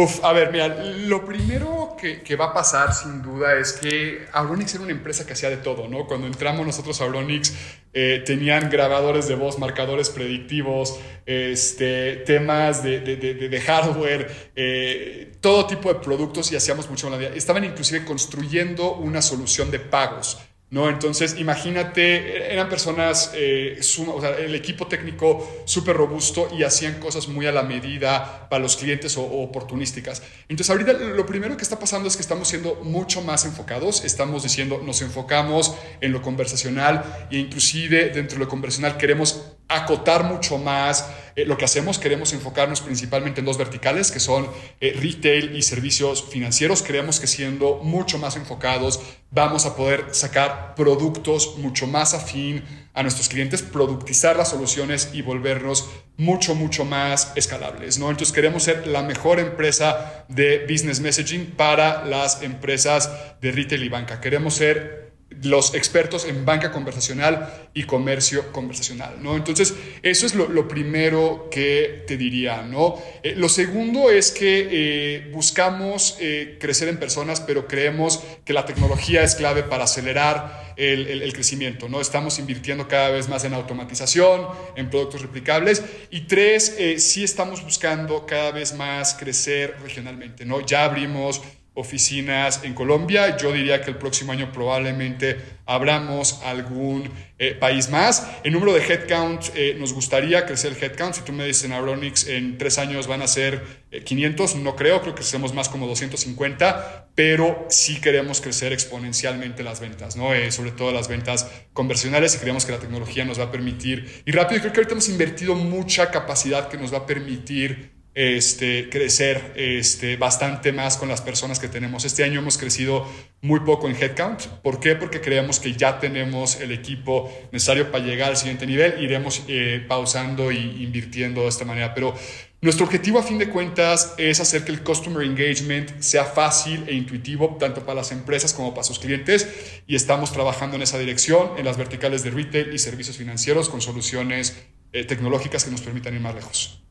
Uf, a ver, mira, lo primero que, va a pasar sin duda es que Auronix era una empresa que hacía de todo, ¿no? Cuando entramos nosotros a Auronix, eh, tenían grabadores de voz, marcadores predictivos, este, temas de, hardware, eh, todo tipo de productos y hacíamos mucho en la Estaban inclusive construyendo una solución de pagos ¿no? Entonces, imagínate, eran personas, eh, o el equipo técnico súper robusto y hacían cosas muy a la medida para los clientes o, oportunísticas. Entonces, ahorita lo primero que está pasando es que estamos siendo mucho más enfocados, estamos diciendo, nos enfocamos en lo conversacional e inclusive dentro de lo conversacional queremos acotar mucho más eh, lo que hacemos. Queremos enfocarnos principalmente en dos verticales, que son eh, retail y servicios financieros. Creemos que siendo mucho más enfocados vamos a poder sacar productos mucho más afín a nuestros clientes, productizar las soluciones y volvernos mucho, mucho más escalables. ¿no? Entonces queremos ser la mejor empresa de business messaging para las empresas de retail y banca. Queremos ser los expertos en banca conversacional y comercio conversacional, ¿no? Entonces, eso es lo, primero que te diría, ¿no? Eh, lo segundo es que eh, buscamos eh, crecer en personas, pero creemos que la tecnología es clave para acelerar el, crecimiento, ¿no? Estamos invirtiendo cada vez más en automatización, en productos replicables. Y tres, sí estamos buscando cada vez más crecer regionalmente, ¿no? Ya abrimos oficinas en Colombia. Yo diría que el próximo año probablemente abramos algún eh, país más. El número de headcount, eh, nos gustaría crecer el headcount. Si tú me dices en Aronix en tres años van a ser 500, no creo, creo que seamos más como 250, pero sí queremos crecer exponencialmente las ventas, ¿no? sobre todo las ventas conversionales y creemos que la tecnología nos va a permitir. Y rápido, creo que ahorita hemos invertido mucha capacidad que nos va a permitir este, crecer este, bastante más con las personas que tenemos. Este año hemos crecido muy poco en headcount. ¿Por qué? Porque creemos que ya tenemos el equipo necesario para llegar al siguiente nivel. Iremos eh, pausando e invirtiendo de esta manera. Pero nuestro objetivo a fin de cuentas es hacer que el customer engagement sea fácil e intuitivo tanto para las empresas como para sus clientes y estamos trabajando en esa dirección en las verticales de retail y servicios financieros con soluciones eh, tecnológicas que nos permitan ir más lejos.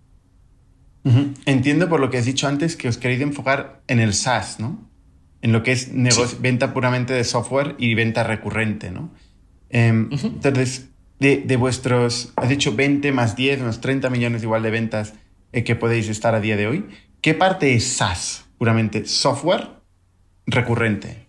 Entiendo por lo que has dicho antes que os queréis enfocar en el SaaS, ¿no? En lo que es venta puramente de software y venta recurrente, ¿no? Em, entonces, de, vuestros, has dicho 20 más 10, unos 30 millones igual de ventas eh, que podéis estar a día de hoy. ¿Qué parte es SaaS? Puramente software recurrente.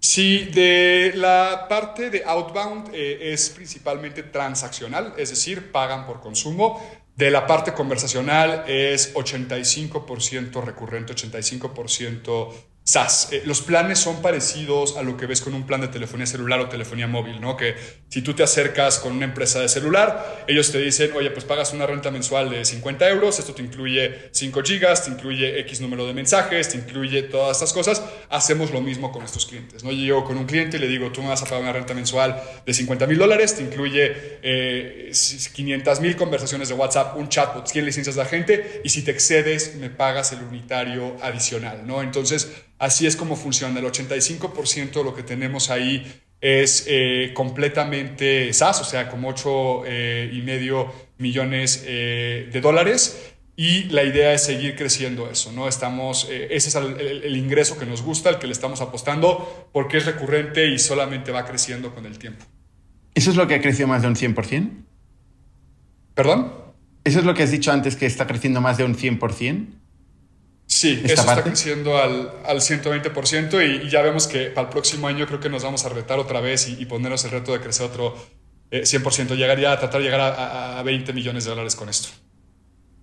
Sí, de la parte de outbound eh, es principalmente transaccional, es decir, pagan por consumo. De la parte conversacional es 85% recurrente, 85% SaaS. Eh, los planes son parecidos a lo que ves con un plan de telefonía celular o telefonía móvil, ¿no? Que si tú te acercas con una empresa de celular, ellos te dicen, oye, pues pagas una renta mensual de 50 euros, esto te incluye 5 gigas, te incluye X número de mensajes, te incluye todas estas cosas. Hacemos lo mismo con nuestros clientes, ¿no? Yo llego con un cliente y le digo, tú me vas a pagar una renta mensual de 50 mil dólares, te incluye eh, 500 mil conversaciones de WhatsApp, un chatbot, 100 licencias de agente, y si te excedes, me pagas el unitario adicional, ¿no? Entonces, Así es como funciona. El 85% de lo que tenemos ahí es eh, completamente SaaS, o sea, como 8 eh, y medio millones eh, de dólares. Y la idea es seguir creciendo eso, ¿no? Estamos, ese es el, ingreso que nos gusta, el que le estamos apostando, porque es recurrente y solamente va creciendo con el tiempo. ¿Eso es lo que ha crecido más de un 100%? ¿Perdón? ¿Eso es lo que has dicho antes, que está creciendo más de un 100%? Sí, eso está creciendo al, al 120% y, ya vemos que para el próximo año creo que nos vamos a retar otra vez y, ponernos el reto de crecer otro 100%. Eh, Llegaría a tratar de llegar a, 20 millones de dólares con esto.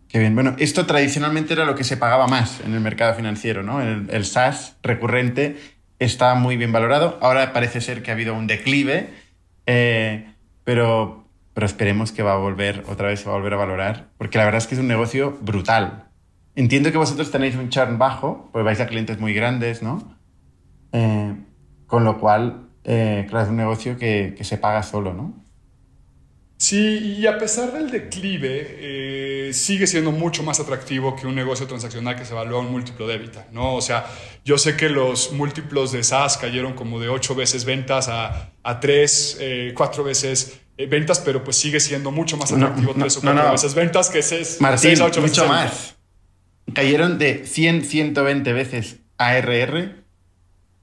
Qué bien. Bueno, esto tradicionalmente era lo que se pagaba más en el mercado financiero, ¿no? El, SaaS recurrente está muy bien valorado. Ahora parece ser que ha habido un declive, eh, pero, pero esperemos que va a volver, otra vez se va a volver a valorar, porque la verdad es que es un negocio brutal. Entiendo que vosotros tenéis un churn bajo, pues vais a clientes muy grandes, ¿no? Eh, con lo cual, eh, claro, es un negocio que, se paga solo, ¿no? Sí, y a pesar del declive, eh, sigue siendo mucho más atractivo que un negocio transaccional que se evalúa un múltiplo de EBITDA, ¿no? O sea, yo sé que los múltiplos de SaaS cayeron como de 8 veces ventas a, a 3, 4 veces ventas, pero pues sigue siendo mucho más atractivo 3 o 4 veces ventas que 6, Martín, 6 a 8 mucho más cayeron de 100, 120 veces ARR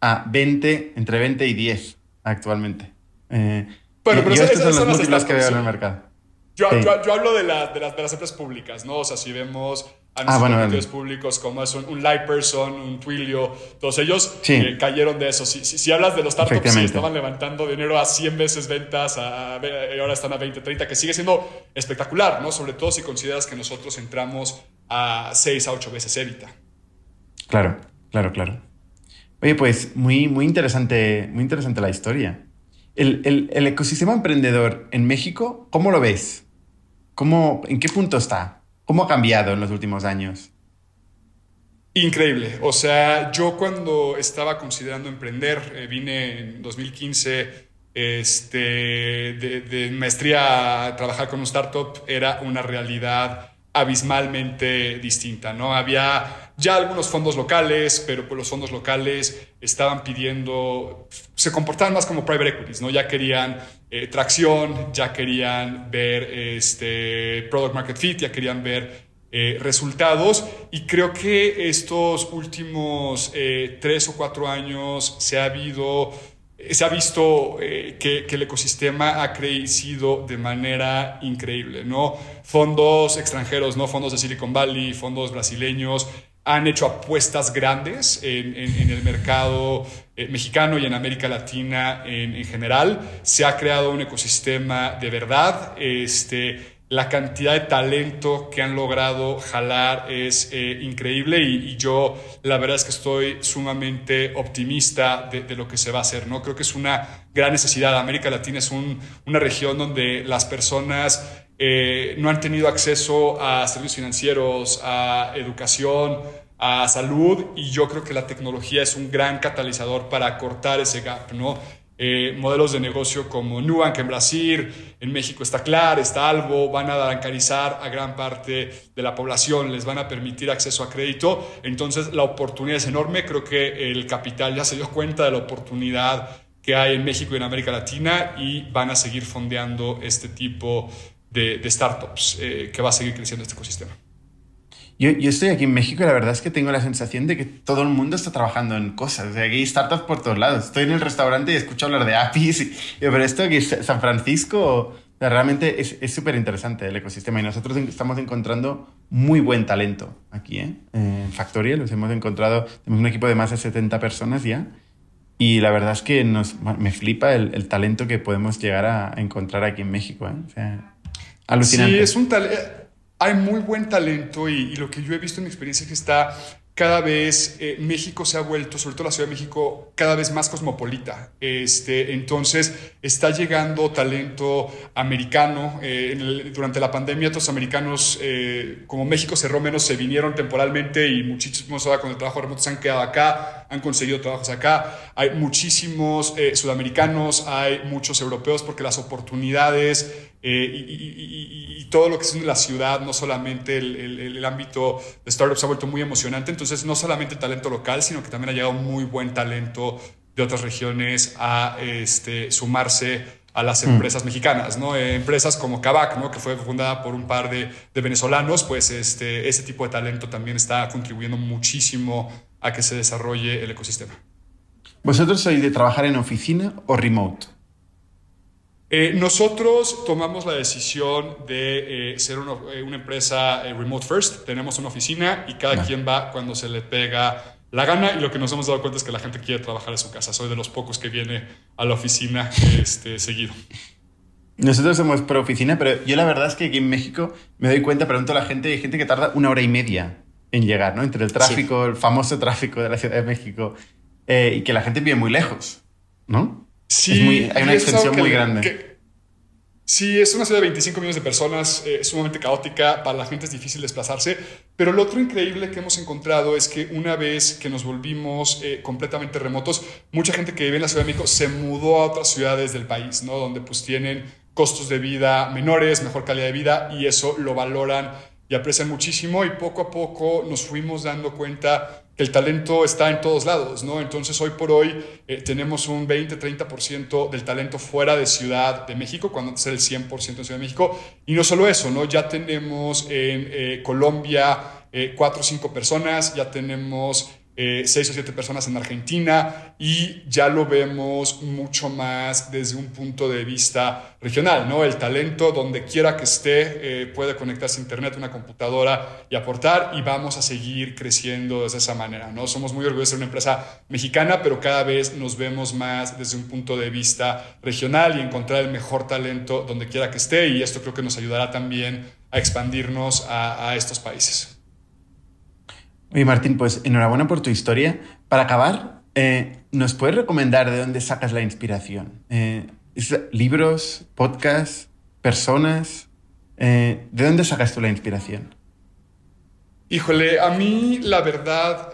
a 20, entre 20 y 10 actualmente. Eh, bueno, pero estos son los múltiplos que veo en el mercado. Yo, yo, hablo de, la, de, las, de, las, empresas públicas, ¿no? O sea, si vemos anuncios ah, públicos como es un, un Person, un Twilio, todos ellos eh, cayeron de eso. Si, si, hablas de los startups, sí, estaban levantando dinero a 100 veces ventas, a, ahora están a 20, 30, que sigue siendo espectacular, ¿no? Sobre todo si consideras que nosotros entramos a 6 a 8 veces evita. Claro, claro, claro. Oye, pues muy, muy, interesante, muy interesante la historia. El, ecosistema emprendedor en México, ¿cómo lo ves? ¿Cómo, ¿En qué punto está? ¿Cómo ha cambiado en los últimos años? Increíble. O sea, yo cuando estaba considerando emprender, eh, vine en 2015 este, de, de, maestría a trabajar con un startup, era una realidad abismalmente distinta, ¿no? Había ya algunos fondos locales, pero pues los fondos locales estaban pidiendo, se comportaban más como private equities, ¿no? Ya querían eh, tracción, ya querían ver este product market fit, ya querían ver eh, resultados y creo que estos últimos eh, tres o cuatro años se ha habido se ha visto eh, que, el ecosistema ha crecido de manera increíble, ¿no? Fondos extranjeros, ¿no? Fondos de Silicon Valley, fondos brasileños, han hecho apuestas grandes en, el mercado eh, mexicano y en América Latina en, general. Se ha creado un ecosistema de verdad. Este, la cantidad de talento que han logrado jalar es eh, increíble y, yo la verdad es que estoy sumamente optimista de, lo que se va a hacer. ¿no? Creo que es una gran necesidad. América Latina es una región donde las personas eh, no han tenido acceso a servicios financieros, a educación, a salud y yo creo que la tecnología es un gran catalizador para cortar ese gap, ¿no? Eh, modelos de negocio como Nubank en Brasil, en México está Clar, está Albo, van a bancarizar a gran parte de la población, les van a permitir acceso a crédito, entonces la oportunidad es enorme, creo que el capital ya se dio cuenta de la oportunidad que hay en México y en América Latina y van a seguir fondeando este tipo de, startups eh, que va a seguir creciendo este ecosistema. Yo, yo, estoy aquí en México y la verdad es que tengo la sensación de que todo el mundo está trabajando en cosas. O sea, aquí hay startups por todos lados. Estoy en el restaurante y escucho hablar de APIs. Y, pero esto aquí San Francisco, realmente es súper interesante el ecosistema y nosotros estamos encontrando muy buen talento aquí. ¿eh? En Factorial los hemos encontrado, tenemos un equipo de más de 70 personas ya. Y la verdad es que nos, me flipa el, el talento que podemos llegar a encontrar aquí en México. ¿eh? O sea, alucinante. Sí, es un talento hay muy buen talento y, lo que yo he visto en mi experiencia es que está cada vez eh, México se ha vuelto, sobre todo la Ciudad de México, cada vez más cosmopolita. Este, entonces está llegando talento americano. Eh, durante la pandemia, otros americanos, eh, como México cerró menos, se vinieron temporalmente y muchísimos ahora con el trabajo remoto se han quedado acá, han conseguido trabajos acá. Hay muchísimos sudamericanos, hay muchos europeos porque las oportunidades y, todo lo que es la ciudad, no solamente el, el ámbito de startups, se ha vuelto muy emocionante. Entonces, no solamente talento local, sino que también ha llegado muy buen talento de otras regiones a este, sumarse a las mm. empresas mexicanas, ¿no? Eh, empresas como Kavak, ¿no? Que fue fundada por un par de, venezolanos, pues este, ese tipo de talento también está contribuyendo muchísimo a que se desarrolle el ecosistema. ¿Vosotros sois de trabajar en oficina o remote? Eh, nosotros tomamos la decisión de eh, ser eh, una empresa remote first. Tenemos una oficina y cada quien va cuando se le pega la gana y lo que nos hemos dado cuenta es que la gente quiere trabajar en su casa. Soy de los pocos que viene a la oficina este, seguido. Nosotros somos pro oficina, pero yo la verdad es que aquí en México me doy cuenta, pregunto a la gente, hay gente que tarda una hora y media en llegar, ¿no? Entre el tráfico, el famoso tráfico de la Ciudad de México y que la gente vive muy lejos, ¿no? Sí, hay una extensión muy grande. sí, es una ciudad de 25 millones de personas, eh, sumamente caótica, para la gente es difícil desplazarse, pero lo otro increíble que hemos encontrado es que una vez que nos volvimos eh, completamente remotos, mucha gente que vive en la Ciudad de México se mudó a otras ciudades del país, ¿no? Donde pues tienen costos de vida menores, mejor calidad de vida y eso lo valoran y aprecian muchísimo y poco a poco nos fuimos dando cuenta el talento está en todos lados, ¿no? Entonces hoy por hoy eh, tenemos un 20-30% del talento fuera de Ciudad de México, cuando antes era el 100% en Ciudad de México. Y no solo eso, ¿no? Ya tenemos en eh, Colombia eh, cuatro o cinco personas, ya tenemos eh, seis o siete personas en Argentina y ya lo vemos mucho más desde un punto de vista regional, ¿no? El talento donde quiera que esté eh, puede conectarse a internet, una computadora y aportar y vamos a seguir creciendo de esa manera, ¿no? Somos muy orgullosos de ser una empresa mexicana, pero cada vez nos vemos más desde un punto de vista regional y encontrar el mejor talento donde quiera que esté y esto creo que nos ayudará también a expandirnos a estos países. Oye, Martín, pues enhorabuena por tu historia. Para acabar, eh, ¿nos puedes recomendar de dónde sacas la inspiración? Eh, ¿Libros, podcasts, personas? Eh, ¿De dónde sacas tú la inspiración? Híjole, a mí la verdad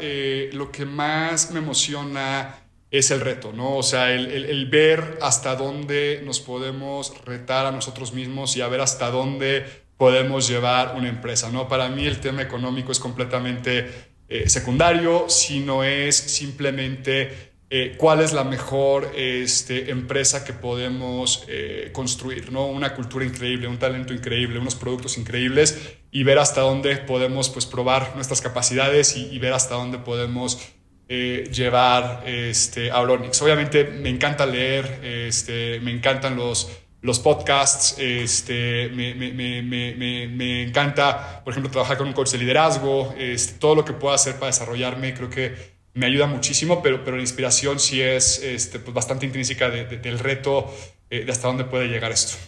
lo que más me emociona es el reto, ¿no? O sea, el, el, ver hasta dónde nos podemos retar a nosotros mismos y a ver hasta dónde podemos llevar una empresa, ¿no? Para mí el tema económico es completamente eh, secundario, sino es simplemente eh, cuál es la mejor este, empresa que podemos eh, construir, ¿no? Una cultura increíble, un talento increíble, unos productos increíbles y ver hasta dónde podemos pues, probar nuestras capacidades y, ver hasta dónde podemos llevar este, a. Obviamente me encanta leer, este, me encantan los los podcasts, este, me, me, me, me, encanta, por ejemplo, trabajar con un coach de liderazgo, este, todo lo que pueda hacer para desarrollarme, creo que me ayuda muchísimo, pero, pero la inspiración sí es este, pues bastante intrínseca del reto eh, de hasta dónde puede llegar esto.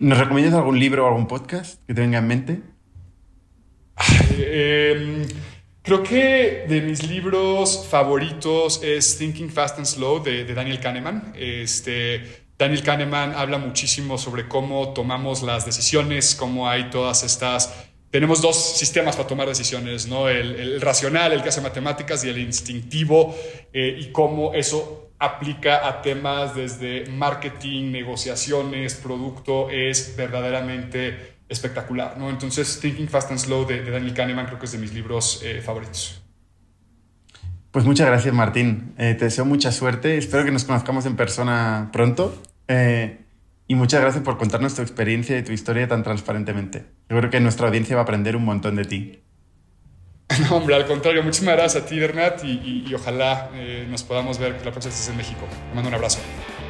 ¿Nos recomiendas algún libro o algún podcast que te venga en mente? Em, creo que de mis libros favoritos es Thinking Fast and Slow de, de Daniel Kahneman. Este, Daniel Kahneman habla muchísimo sobre cómo tomamos las decisiones, cómo hay todas estas... Tenemos dos sistemas para tomar decisiones, ¿no? El, racional, el que hace matemáticas, y el instintivo, eh, y cómo eso aplica a temas desde marketing, negociaciones, producto, es verdaderamente espectacular, ¿no? Entonces, Thinking Fast and Slow de, Daniel Kahneman creo que es de mis libros eh, favoritos. Pues muchas gracias, Martín. Eh, te deseo mucha suerte. Espero que nos conozcamos en persona pronto. Eh, y muchas gracias por contarnos tu experiencia y tu historia tan transparentemente. Yo creo que nuestra audiencia va a aprender un montón de ti. No, hombre, al contrario, muchísimas gracias a ti, Bernat, y, ojalá eh, nos podamos ver la próxima vez en México. Te mando un abrazo.